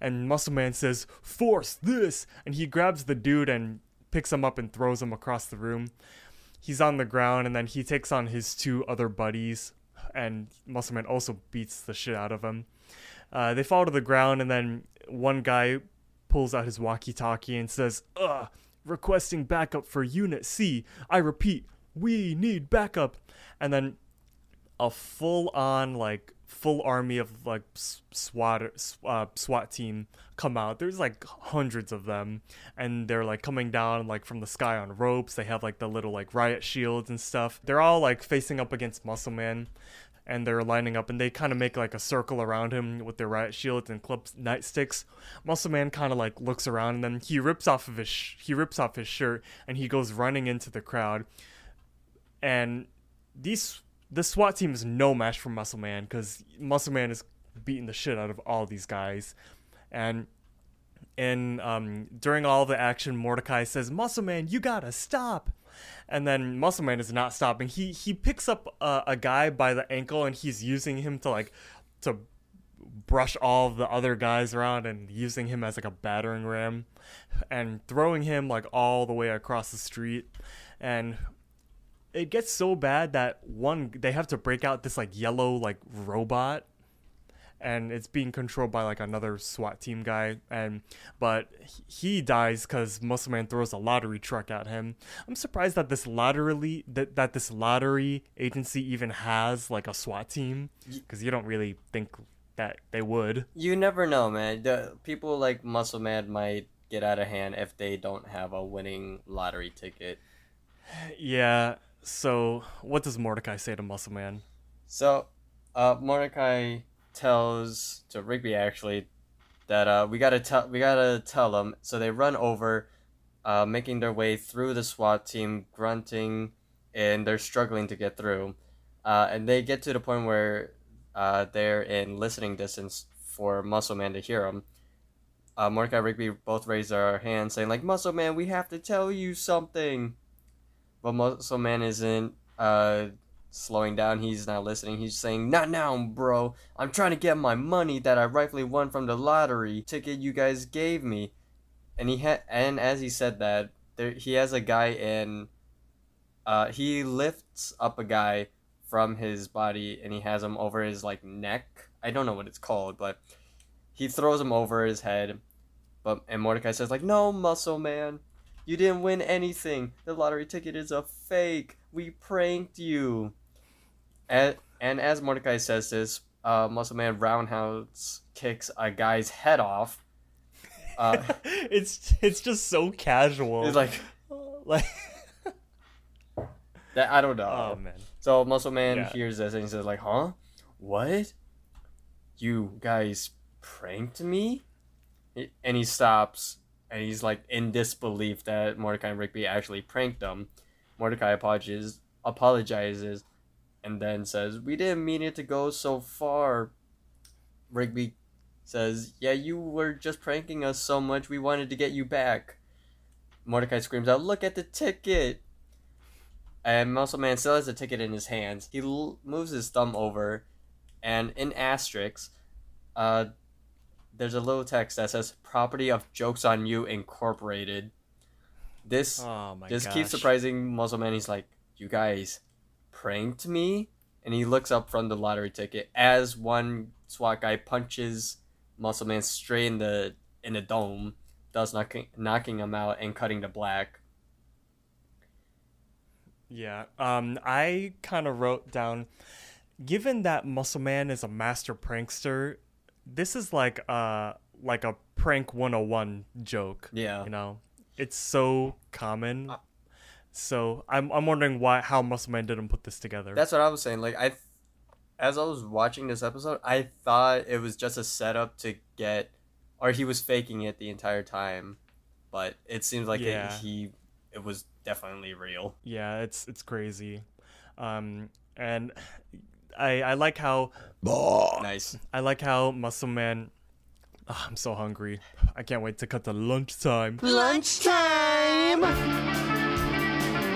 and Muscleman says, "Force this!" And he grabs the dude and picks him up and throws him across the room. He's on the ground, and then he takes on his two other buddies, and Muscleman also beats the shit out of him. Uh, they fall to the ground, and then one guy pulls out his walkie-talkie and says, "Ugh, requesting backup for Unit C. I repeat, we need backup." And then a full-on like full army of like SWAT uh, SWAT team come out. There's like hundreds of them, and they're like coming down like from the sky on ropes. They have like the little like riot shields and stuff. They're all like facing up against Muscle Man, and they're lining up, and they kind of make like a circle around him with their riot shields and clubs nightsticks. Muscle Man kind of like looks around, and then he rips off of his sh- he rips off his shirt, and he goes running into the crowd, and these the SWAT team is no match for Muscle Man because Muscle Man is beating the shit out of all these guys, and and um, during all the action, Mordecai says, "Muscle Man, you gotta stop," and then Muscle Man is not stopping. He he picks up a, a guy by the ankle and he's using him to like to brush all the other guys around and using him as like a battering ram and throwing him like all the way across the street. And it gets so bad that one they have to break out this like yellow like robot and it's being controlled by like another SWAT team guy and but he dies cuz Muscle Man throws a lottery truck at him. I'm surprised that this lottery that that this lottery agency even has like a SWAT team cuz you don't really think that they would. You never know, man. The people like Muscle Man might get out of hand if they don't have a winning lottery ticket. Yeah. So what does Mordecai say to Muscle Man? So, uh, Mordecai tells to Rigby actually that uh, we gotta tell we gotta tell them. So they run over, uh, making their way through the SWAT team, grunting, and they're struggling to get through. Uh, and they get to the point where uh, they're in listening distance for Muscle Man to hear them. Uh, Mordecai and Rigby both raise their hands, saying like, "Muscle Man, we have to tell you something." But Muscle Man isn't uh, slowing down. He's not listening. He's saying, "Not now, bro. I'm trying to get my money that I rightfully won from the lottery ticket you guys gave me." And he had, and as he said that, there he has a guy in uh, he lifts up a guy from his body and he has him over his like neck. I don't know what it's called, but he throws him over his head. But and Mordecai says like, "No, Muscle Man, you didn't win anything. The lottery ticket is a fake. We pranked you." And and as Mordecai says this, uh, Muscle Man roundhouse kicks a guy's head off. Uh, it's it's just so casual. it's like like that. I don't know. oh man. So Muscle Man Yeah. hears this and he says like, "Huh? What? You guys pranked me?" And he stops and he's like in disbelief that Mordecai and Rigby actually pranked him. Mordecai apologizes, apologizes, and then says, "We didn't mean it to go so far." Rigby says, "Yeah, you were just pranking us so much. We wanted to get you back." Mordecai screams out, "Look at the ticket!" And Muscle Man still has the ticket in his hands. He l- moves his thumb over, and in asterisks, uh, there's a little text that says "Property of Jokes on You Incorporated." This Oh this gosh. keeps surprising Muscle Man. He's like, "You guys pranked me," and he looks up from the lottery ticket as one SWAT guy punches Muscle Man straight in the in the dome, thus knocking knocking him out and cutting to black. Yeah. Um, I kind of wrote down, given that Muscle Man is a master prankster, this is like a like a prank 101 joke. Yeah. You know, it's so common. Uh, So I'm I'm wondering why how Muscle Man didn't put this together. That's what I was saying. Like I, as I was watching this episode, I thought it was just a setup to get, or he was faking it the entire time, but it seems like Yeah. it, he, it was definitely real. yeah, it's it's crazy. Um, and I I like how Nice. I like how Muscle Man. Ah, I'm so hungry. I can't wait to cut to lunchtime. Lunchtime!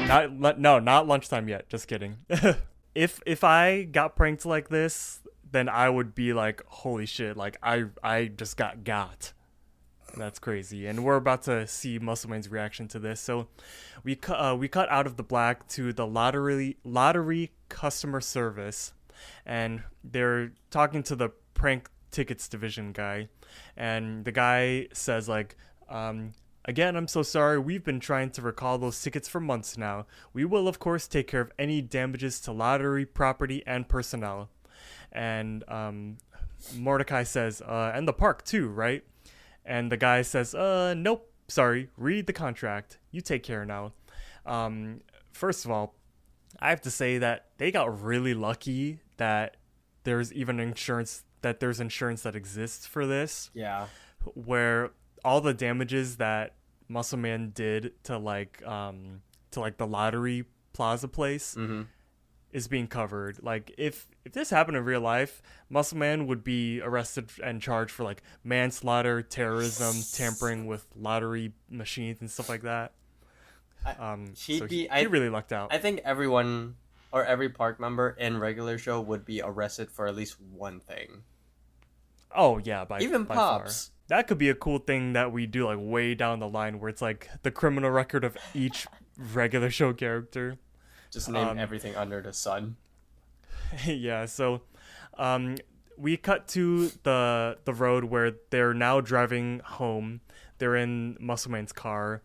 Not lu- no, not lunchtime yet. Just kidding. if if I got pranked like this, then I would be like, holy shit! Like I I just got got. That's crazy, and we're about to see Muscleman's reaction to this. So, we cut uh, we cut out of the black to the lottery lottery customer service, and they're talking to the prank tickets division guy, and the guy says like, um, Again, I'm so sorry. We've been trying to recall those tickets for months now. We will, of course, take care of any damages to lottery, property, and personnel. And um, Mordecai says, uh, and the park too, right? And the guy says, uh, nope, sorry. Read the contract. You take care now. Um, first of all, I have to say that they got really lucky that there's even insurance that there's insurance that exists for this Yeah. where all the damages that Muscle Man did to like um to like the lottery plaza place Mm-hmm. is being covered. Like if if this happened in real life, Muscle Man would be arrested and charged for like manslaughter, terrorism, tampering with lottery machines and stuff like that. Um, he'd so be- he, he I- really lucked out. I think everyone or every park member in regular show would be arrested for at least one thing. oh yeah, by Even by far. Pops. That could be a cool thing that we do like way down the line where it's like the criminal record of each regular show character. Just name Um, everything under the sun. yeah, so um we cut to the the road where they're now driving home. They're in Muscleman's car.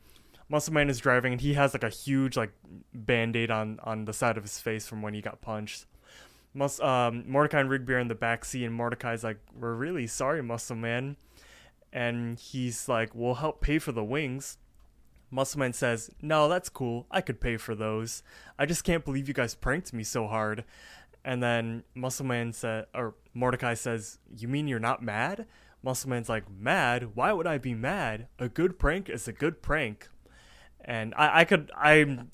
Muscleman is driving and he has like a huge like band-aid on on the side of his face from when he got punched. Mus- um, Mordecai and Rigby are in the back seat, and Mordecai's like, "We're really sorry, Muscle Man," and he's like, "We'll help pay for the wings." Muscleman says, "No, that's cool. I could pay for those. I just can't believe you guys pranked me so hard." And then Muscleman said, or Mordecai says, "You mean you're not mad?" Muscleman's like, "Mad? Why would I be mad? A good prank is a good prank." And I, I could, I'm,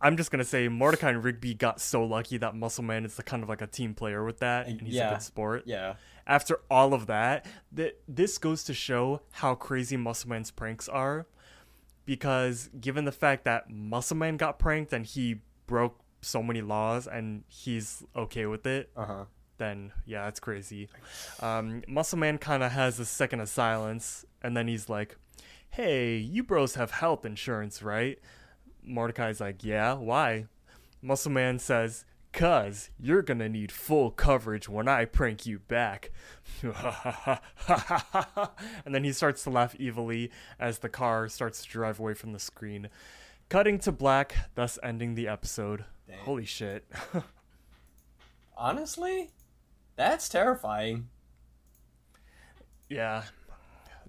I'm just gonna say Mordecai and Rigby got so lucky that Muscle Man is the kind of like a team player with that, and he's a Yeah. good sport Yeah. after all of that, that this goes to show how crazy Muscle Man's pranks are. Because given the fact that Muscle Man got pranked and he broke so many laws and he's okay with it, Uh huh. then yeah, that's crazy. Um, Muscleman kind of has a second of silence, and then he's like, "Hey, you bros have health insurance, right?" Mordecai's like, yeah, why? Muscle Man says, cuz you're gonna need full coverage when I prank you back. and then he starts to laugh evilly as the car starts to drive away from the screen. Cutting to black, thus ending the episode. Dang. Holy shit. Honestly, that's terrifying. Yeah,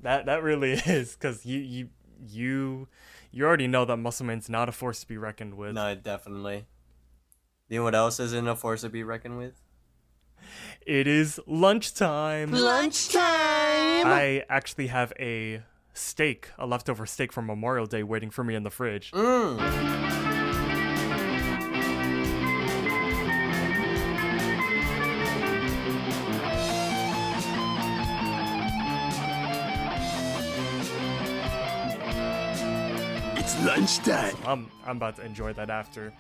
that that really is because you you you you already know that Muscleman's not a force to be reckoned with. No, definitely. You know what else isn't a force to be reckoned with? It is lunchtime. Lunchtime. I actually have a steak, a leftover steak from Memorial Day, waiting for me in the fridge. Mm. Lunchtime. I'm I'm about to enjoy that after.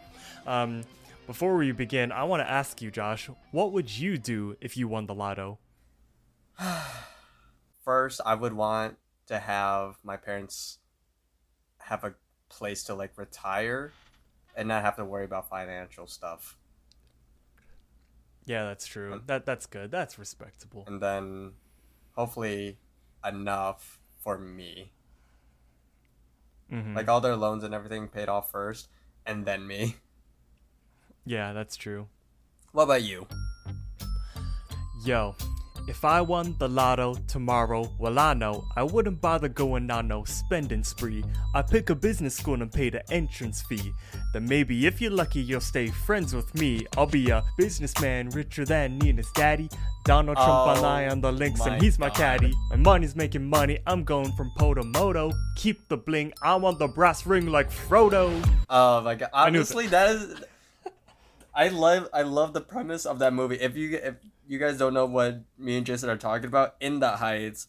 Um, before we begin, I want to ask you, Josh, what would you do if you won the lotto? First, I would want to have my parents have a place to like retire and not have to worry about financial stuff. Yeah, that's true. That that's good. That's respectable. And then hopefully enough for me. Mhm. Like all their loans and everything paid off first and then me. Yeah, that's true. What about you? Yo, if I won the lotto tomorrow, well, I know I wouldn't bother going on no spending spree. I pick a business school and pay the entrance fee. Then maybe if you're lucky, you'll stay friends with me. I'll be a businessman richer than Nina's daddy. Donald Trump, Oh, I lie oh on the links, and he's my God. caddy. My money's making money, I'm going from po to moto. Keep the bling, I want the brass ring like Frodo. Oh my god! Honestly, that is. I love I love the premise of that movie. If you if you guys don't know what me and Jason are talking about, In the Heights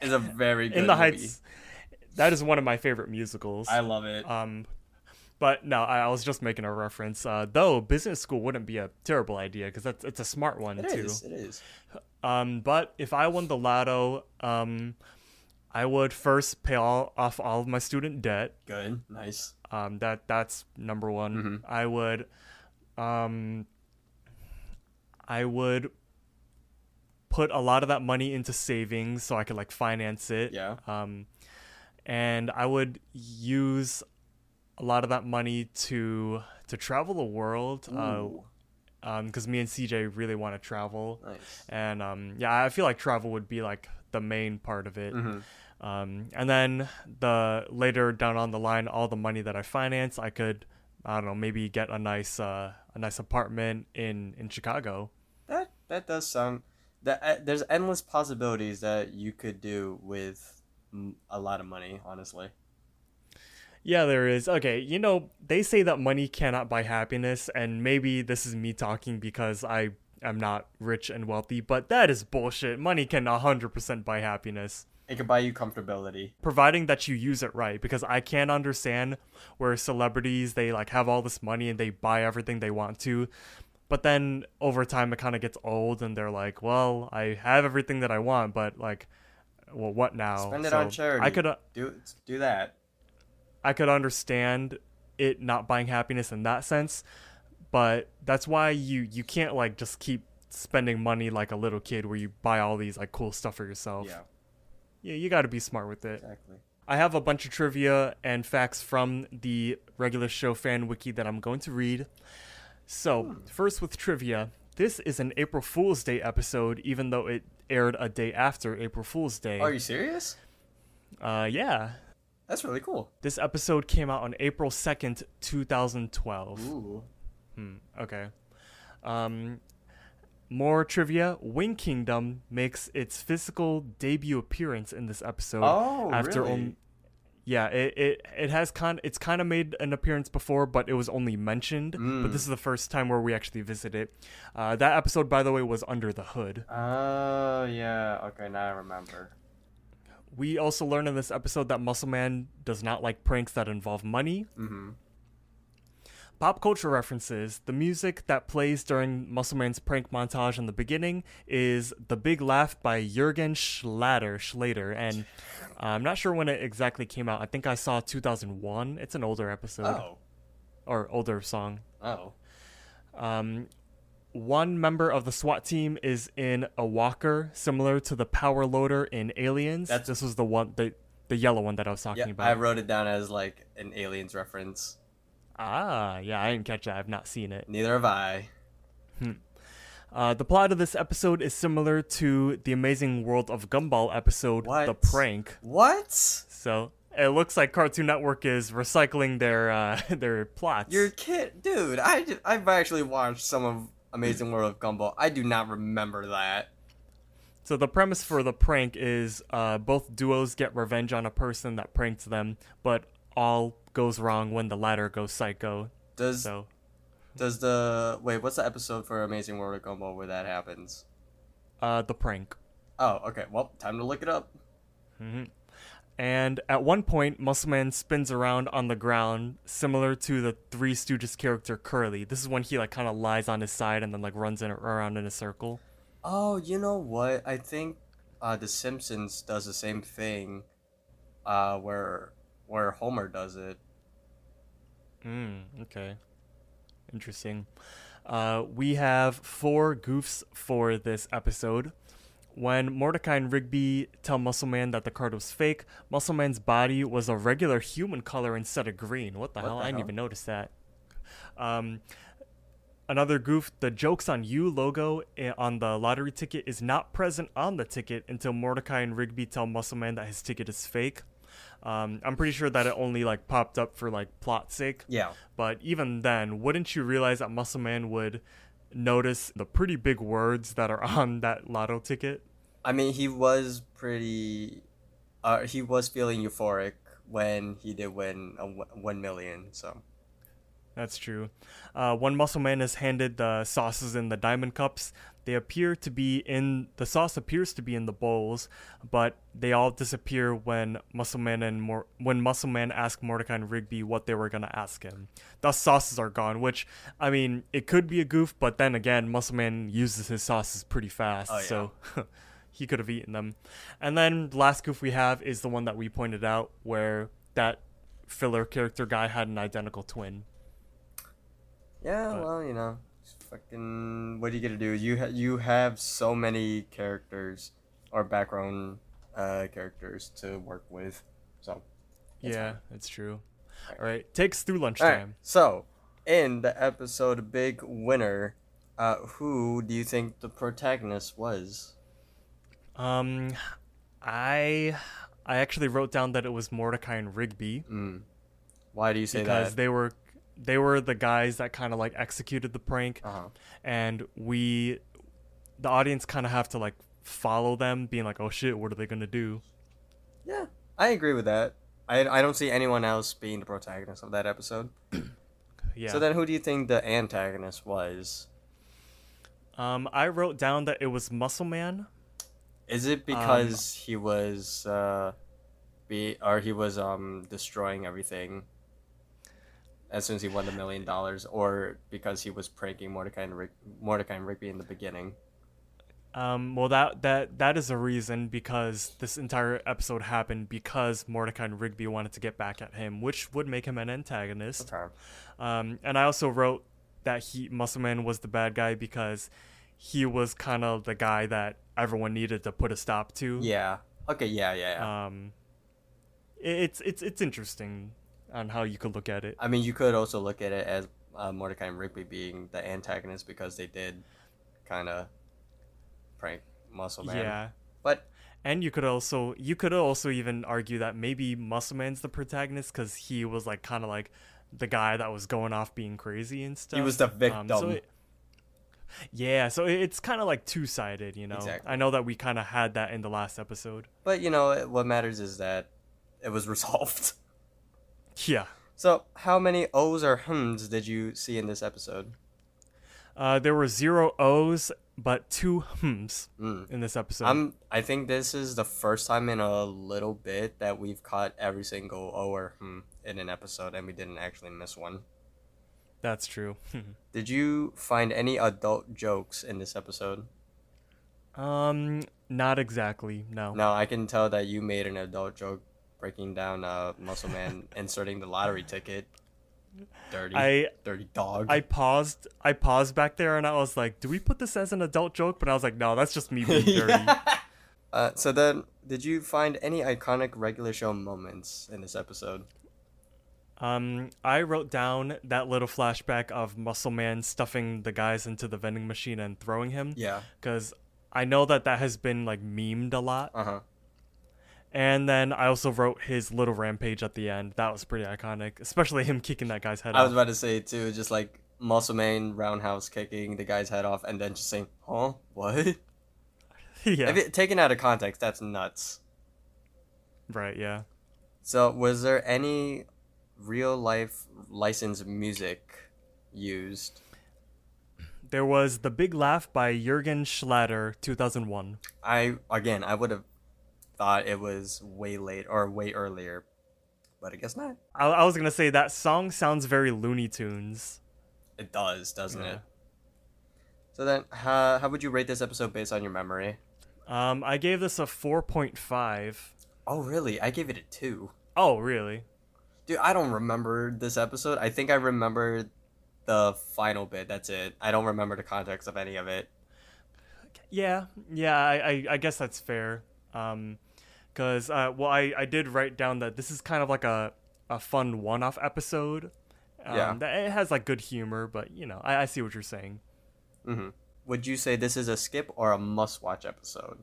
is a very good In the movie. Heights, that is one of my favorite musicals. I love it. Um, but no, I, I was just making a reference. Uh, though business school wouldn't be a terrible idea because that's it's a smart one It too. is. It is. Um, but if I won the lotto, um, I would first pay all off all of my student debt. Good. Nice. Um, that that's number one. Mhm. I would, um, I would put a lot of that money into savings so I could like finance it. Yeah. Um, and I would use a lot of that money to to travel the world. Ooh, Uh, um, because me and CJ really want to travel, nice. and um, yeah, I feel like travel would be like the main part of it. Mhm. Um, and then the later down on the line, all the money that I finance, I could, I don't know, maybe get a nice, uh, a nice apartment in in Chicago. That does sound. That uh, there's endless possibilities that you could do with a lot of money. Honestly. Yeah, there is. Okay, you know, they say that money cannot buy happiness, and maybe this is me talking because I am not rich and wealthy, but that is bullshit. Money can 100% buy happiness. It can buy you comfortability. providing that you use it right because i can't understand where celebrities they like have all this money and they buy everything they want to but then over time it kind of gets old and they're like well i have everything that i want but like well what now Spend it So on charity. i could uh, do do that. i could understand it not buying happiness in that sense but that's why you you can't like just keep spending money like a little kid where you buy all these like cool stuff for yourself Yeah. yeah you got to be smart with it Exactly. I have a bunch of trivia and facts from the regular show fan wiki that I'm going to read. So, first with trivia. This is an April Fool's Day episode, even though it aired a day after April Fool's Day. Are you serious? Uh, yeah. That's really cool. This episode came out on April 2nd, 2012. Ooh. Hmm, okay. Um, more trivia. Wing Kingdom makes its physical debut appearance in this episode. Oh, after really? Yeah, it, it it has kind it's kind of made an appearance before, but it was only mentioned. But Mm. this is the first time where we actually visit it. Uh, that episode, by the way, was Under the Hood. Oh yeah. Okay, now I remember. We also learn in this episode that Muscle Man does not like pranks that involve money. Mm-hmm. Pop culture references. The music that plays during Muscleman's prank montage in the beginning is "The Big Laugh" by Jürgen Schlatter. Schlater, and I'm not sure when it exactly came out. I think I saw 2001. It's an older episode Oh. or older song. Oh. Um, one member of the SWAT team is in a walker, similar to the power loader in Aliens. That's- this was the one, the the yellow one that I was talking Yeah, about. I wrote it down as like an aliens reference. Ah, yeah, I didn't catch that. I've not seen it. Neither have I. Uh, the plot of this episode is similar to the Amazing World of Gumball episode, The Prank. What? So it looks like Cartoon Network is recycling their uh, their plots. You're kid, dude. I I've actually watched some of Amazing World of Gumball. I do not remember that. So the premise for the prank is uh, both duos get revenge on a person that pranked them, but all goes wrong when the latter goes psycho. Does So does the wait? What's the episode for Amazing World of Gumball where that happens? uh, the prank. Oh, okay. Well, time to look it up. And at one point, Muscleman spins around on the ground, similar to the Three Stooges character Curly. This is when he like kind of lies on his side and then like runs in around in a circle. Oh, you know what? I think uh, The Simpsons does the same thing, uh, where where Homer does it. Mm, okay. Interesting. Uh, we have four goofs for this episode. When Mordecai and Rigby tell Muscle Man that the card was fake, Muscle Man's body was a regular human color instead of green. What the What hell? the I didn't hell? even notice that. Um, another goof the Jokes on You logo on the lottery ticket is not present on the ticket until Mordecai and Rigby tell Muscleman that his ticket is fake. Um, I'm pretty sure that it only like popped up for like plot sake. Yeah. But even then, wouldn't you realize that Muscle Man would notice the pretty big words that are on that lotto ticket? I mean, he was pretty. Uh, he was feeling euphoric when he did win a w- one million. So That's true. Uh, when Muscle Man is handed the sauces in the diamond cups, they appear to be in the sauce appears to be in the bowls, but they all disappear when Muscle Man and Mor- when Muscle Man ask Mordecai and Rigby what they were gonna ask him. The sauces are gone, which I mean, it could be a goof, but then again, Muscle Man uses his sauces pretty fast, Oh, yeah. so he could have eaten them. And then the last goof we have is the one that we pointed out, where that filler character guy had an identical twin. yeah, But- well, you know, fucking. What are you gonna do? You ha- you have so many characters or background uh, characters to work with. So yeah, fine. it's true. All right, takes through All right. lunchtime. So, in the episode Big Winner, uh, who do you think the protagonist was? Um, I I actually wrote down that it was Mordecai and Rigby Mm. Why do you say because that? Because they were they were the guys that kind of like executed the prank, uh-huh. and we, the audience, kind of have to like follow them, being like, oh shit, what are they gonna do? Yeah, I agree with that. I, I don't see anyone else being the protagonist of that episode. Yeah. So then, who do you think the antagonist was? um, I wrote down that it was Muscle Man. Is it because he was uh, be or he was um destroying everything as soon as he won the million dollars, or because he was pranking Mordecai and Rick, Mordecai and Rigby in the beginning? Um, well, that that that is a reason because this entire episode happened because Mordecai and Rigby wanted to get back at him, which would make him an antagonist. Okay. Um, and I also wrote that he Muscleman was the bad guy because he was kind of the guy that everyone needed to put a stop to. Yeah. Okay. Yeah. Yeah. yeah. Um, i- it's it's it's interesting on how you could look at it. I mean, you could also look at it as uh, Mordecai and Rigby being the antagonist because they did kind of prank Muscle Man. Yeah. But And you could also you could also even argue that maybe Muscle Man's the protagonist because he was like kind of like the guy that was going off being crazy and stuff. He was the Um, victim. so it- yeah, so it's kind of like two sided, you know. Exactly. I know that we kind of had that in the last episode. but you know what matters is that it was resolved. Yeah. So how many O's or hms did you see in this episode? Uh, there were zero O's, but two hms Mm. in this episode. I'm. I think this is the first time in a little bit that we've caught every single O or hmm in an episode, and we didn't actually miss one. That's true. Did you find any adult jokes in this episode? um, not exactly. No. No, I can tell that you made an adult joke breaking down uh Muscle Man inserting the lottery ticket. Dirty, I dirty dog. I paused. I paused back there, and I was like, "Do we put this as an adult joke?" But I was like, "No, that's just me being dirty." Uh, so then, did you find any iconic regular show moments in this episode? Um, I wrote down that little flashback of Muscle Man stuffing the guys into the vending machine and throwing him. Yeah. Because I know that that has been like memed a lot. Uh huh. And then I also wrote his little rampage at the end. That was pretty iconic, especially him kicking that guy's head off. I was about to say too, just like Muscle Man roundhouse kicking the guy's head off, and then just saying, "Huh, what?" yeah. If it, taken out of context, that's nuts. right. Yeah. So, was there any real life licensed music used? There was the big laugh by Jurgen Schlatter, 2001. I again, I would have thought it was way late or way earlier, but I guess not. I, I was gonna say that song sounds very Looney Tunes. It does, doesn't Yeah. it? So then, how how would you rate this episode based on your memory? Um, I gave this a 4.5. Oh, really? I gave it a two. Oh, really? Dude, I don't remember this episode. I think I remember the final bit. That's it. I don't remember the context of any of it. Yeah, yeah, I, I, I guess that's fair. Um, cause uh, well, I, I did write down that this is kind of like a, a fun one-off episode. Um, Yeah. That it has like good humor, but you know, I, I see what you're saying. hmm Would you say this is a skip or a must-watch episode?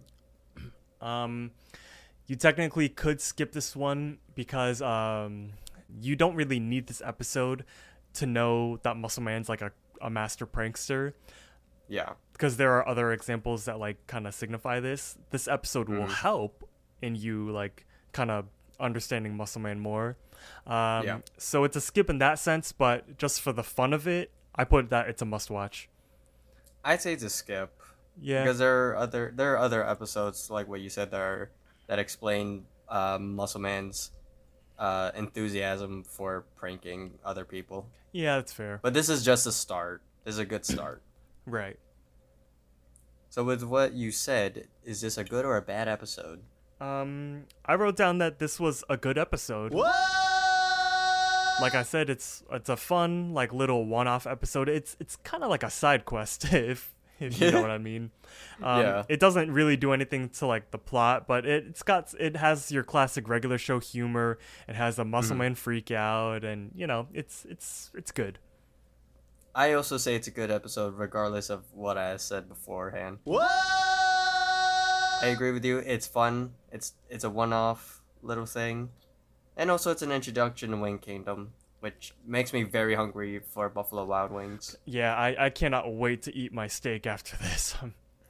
Um, you technically could skip this one because um, you don't really need this episode to know that Muscle Man's like a, a master prankster. Yeah. because there are other examples that like kind of signify this. This episode will Mhm. help in you like kind of understanding Muscle Man more. Um, Yeah. So it's a skip in that sense, but just for the fun of it, I put that it's a must watch. I'd say it's a skip. Yeah. because there are other there are other episodes like what you said there that explain um, Muscle Man's uh, enthusiasm for pranking other people. yeah, that's fair. But this is just a start. This is a good start. Right. So with what you said, is this a good or a bad episode? Um, I wrote down that this was a good episode. Like I said, it's it's a fun like little one-off episode. It's it's kind of like a side quest if if you know what I mean. Um, Yeah. It doesn't really do anything to like the plot, but it, it's got it has your classic regular show humor. It has a muscle Mm-hmm. man freak out, and you know it's it's it's good. I also say it's a good episode, regardless of what I said beforehand. I agree with you. It's fun. It's it's a one-off little thing, and also it's an introduction to Wing Kingdom, which makes me very hungry for Buffalo Wild Wings. Yeah, I, I cannot wait to eat my steak after this.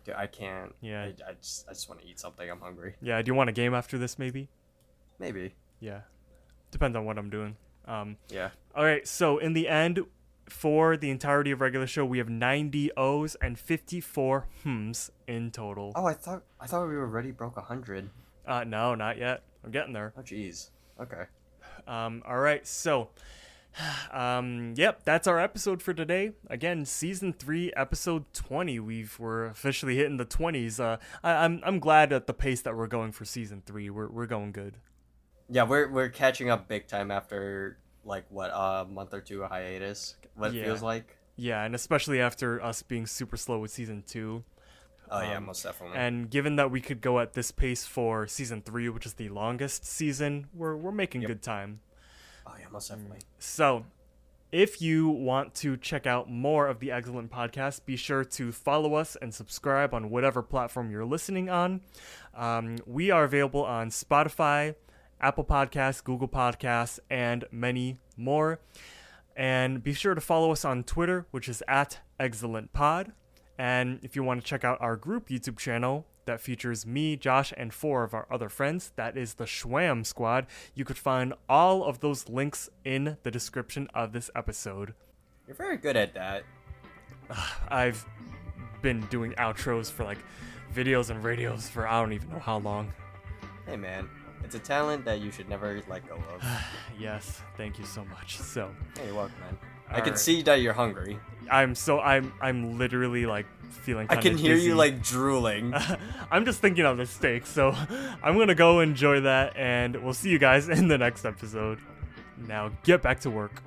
Dude, I can't. Yeah. I, I just I just want to eat something. I'm hungry. yeah, do you want a game after this? Maybe. Maybe. Yeah, depends on what I'm doing. Um, Yeah. All right, so in the end, for the entirety of regular show, we have 90 O's and 54 hms in total. Oh, I thought I thought we already broke hundred. Uh, no, not yet. I'm getting there. Oh, jeez. Okay. Um, all right, so, um, yep, that's our episode for today. Again, season three, episode 20. We've we're officially hitting the 20s. Uh, I, I'm I'm glad at the pace that we're going for season three. We're we're going good. Yeah, we're we're catching up big time after like what a month or two of hiatus. What Yeah. it feels like. Yeah, and especially after us being super slow with season two. Oh yeah, Um, most definitely. And given that we could go at this pace for season three, which is the longest season, we're we're making Yep. good time. oh yeah, most definitely. So, if you want to check out more of the Eggscellent Podcast, be sure to follow us and subscribe on whatever platform you're listening on. Um, we are available on Spotify, Apple Podcasts, Google Podcasts, and many more. And be sure to follow us on Twitter, which is at Eggscellent Pod. And if you want to check out our group YouTube channel that features me, Josh, and four of our other friends, that is the Shwwam Squad, you could find all of those links in the description of this episode. You're very good at that. I've been doing outros for like videos and radios for I don't even know how long. Hey man, it's a talent that you should never let go of. Yes, thank you so much. So, hey, you're welcome, man. I can Alright. see that you're hungry. I'm so I'm I'm literally like feeling. I can hear dizzy. you like drooling. I'm just thinking of the steak, so I'm gonna go enjoy that, and we'll see you guys in the next episode. Now get back to work.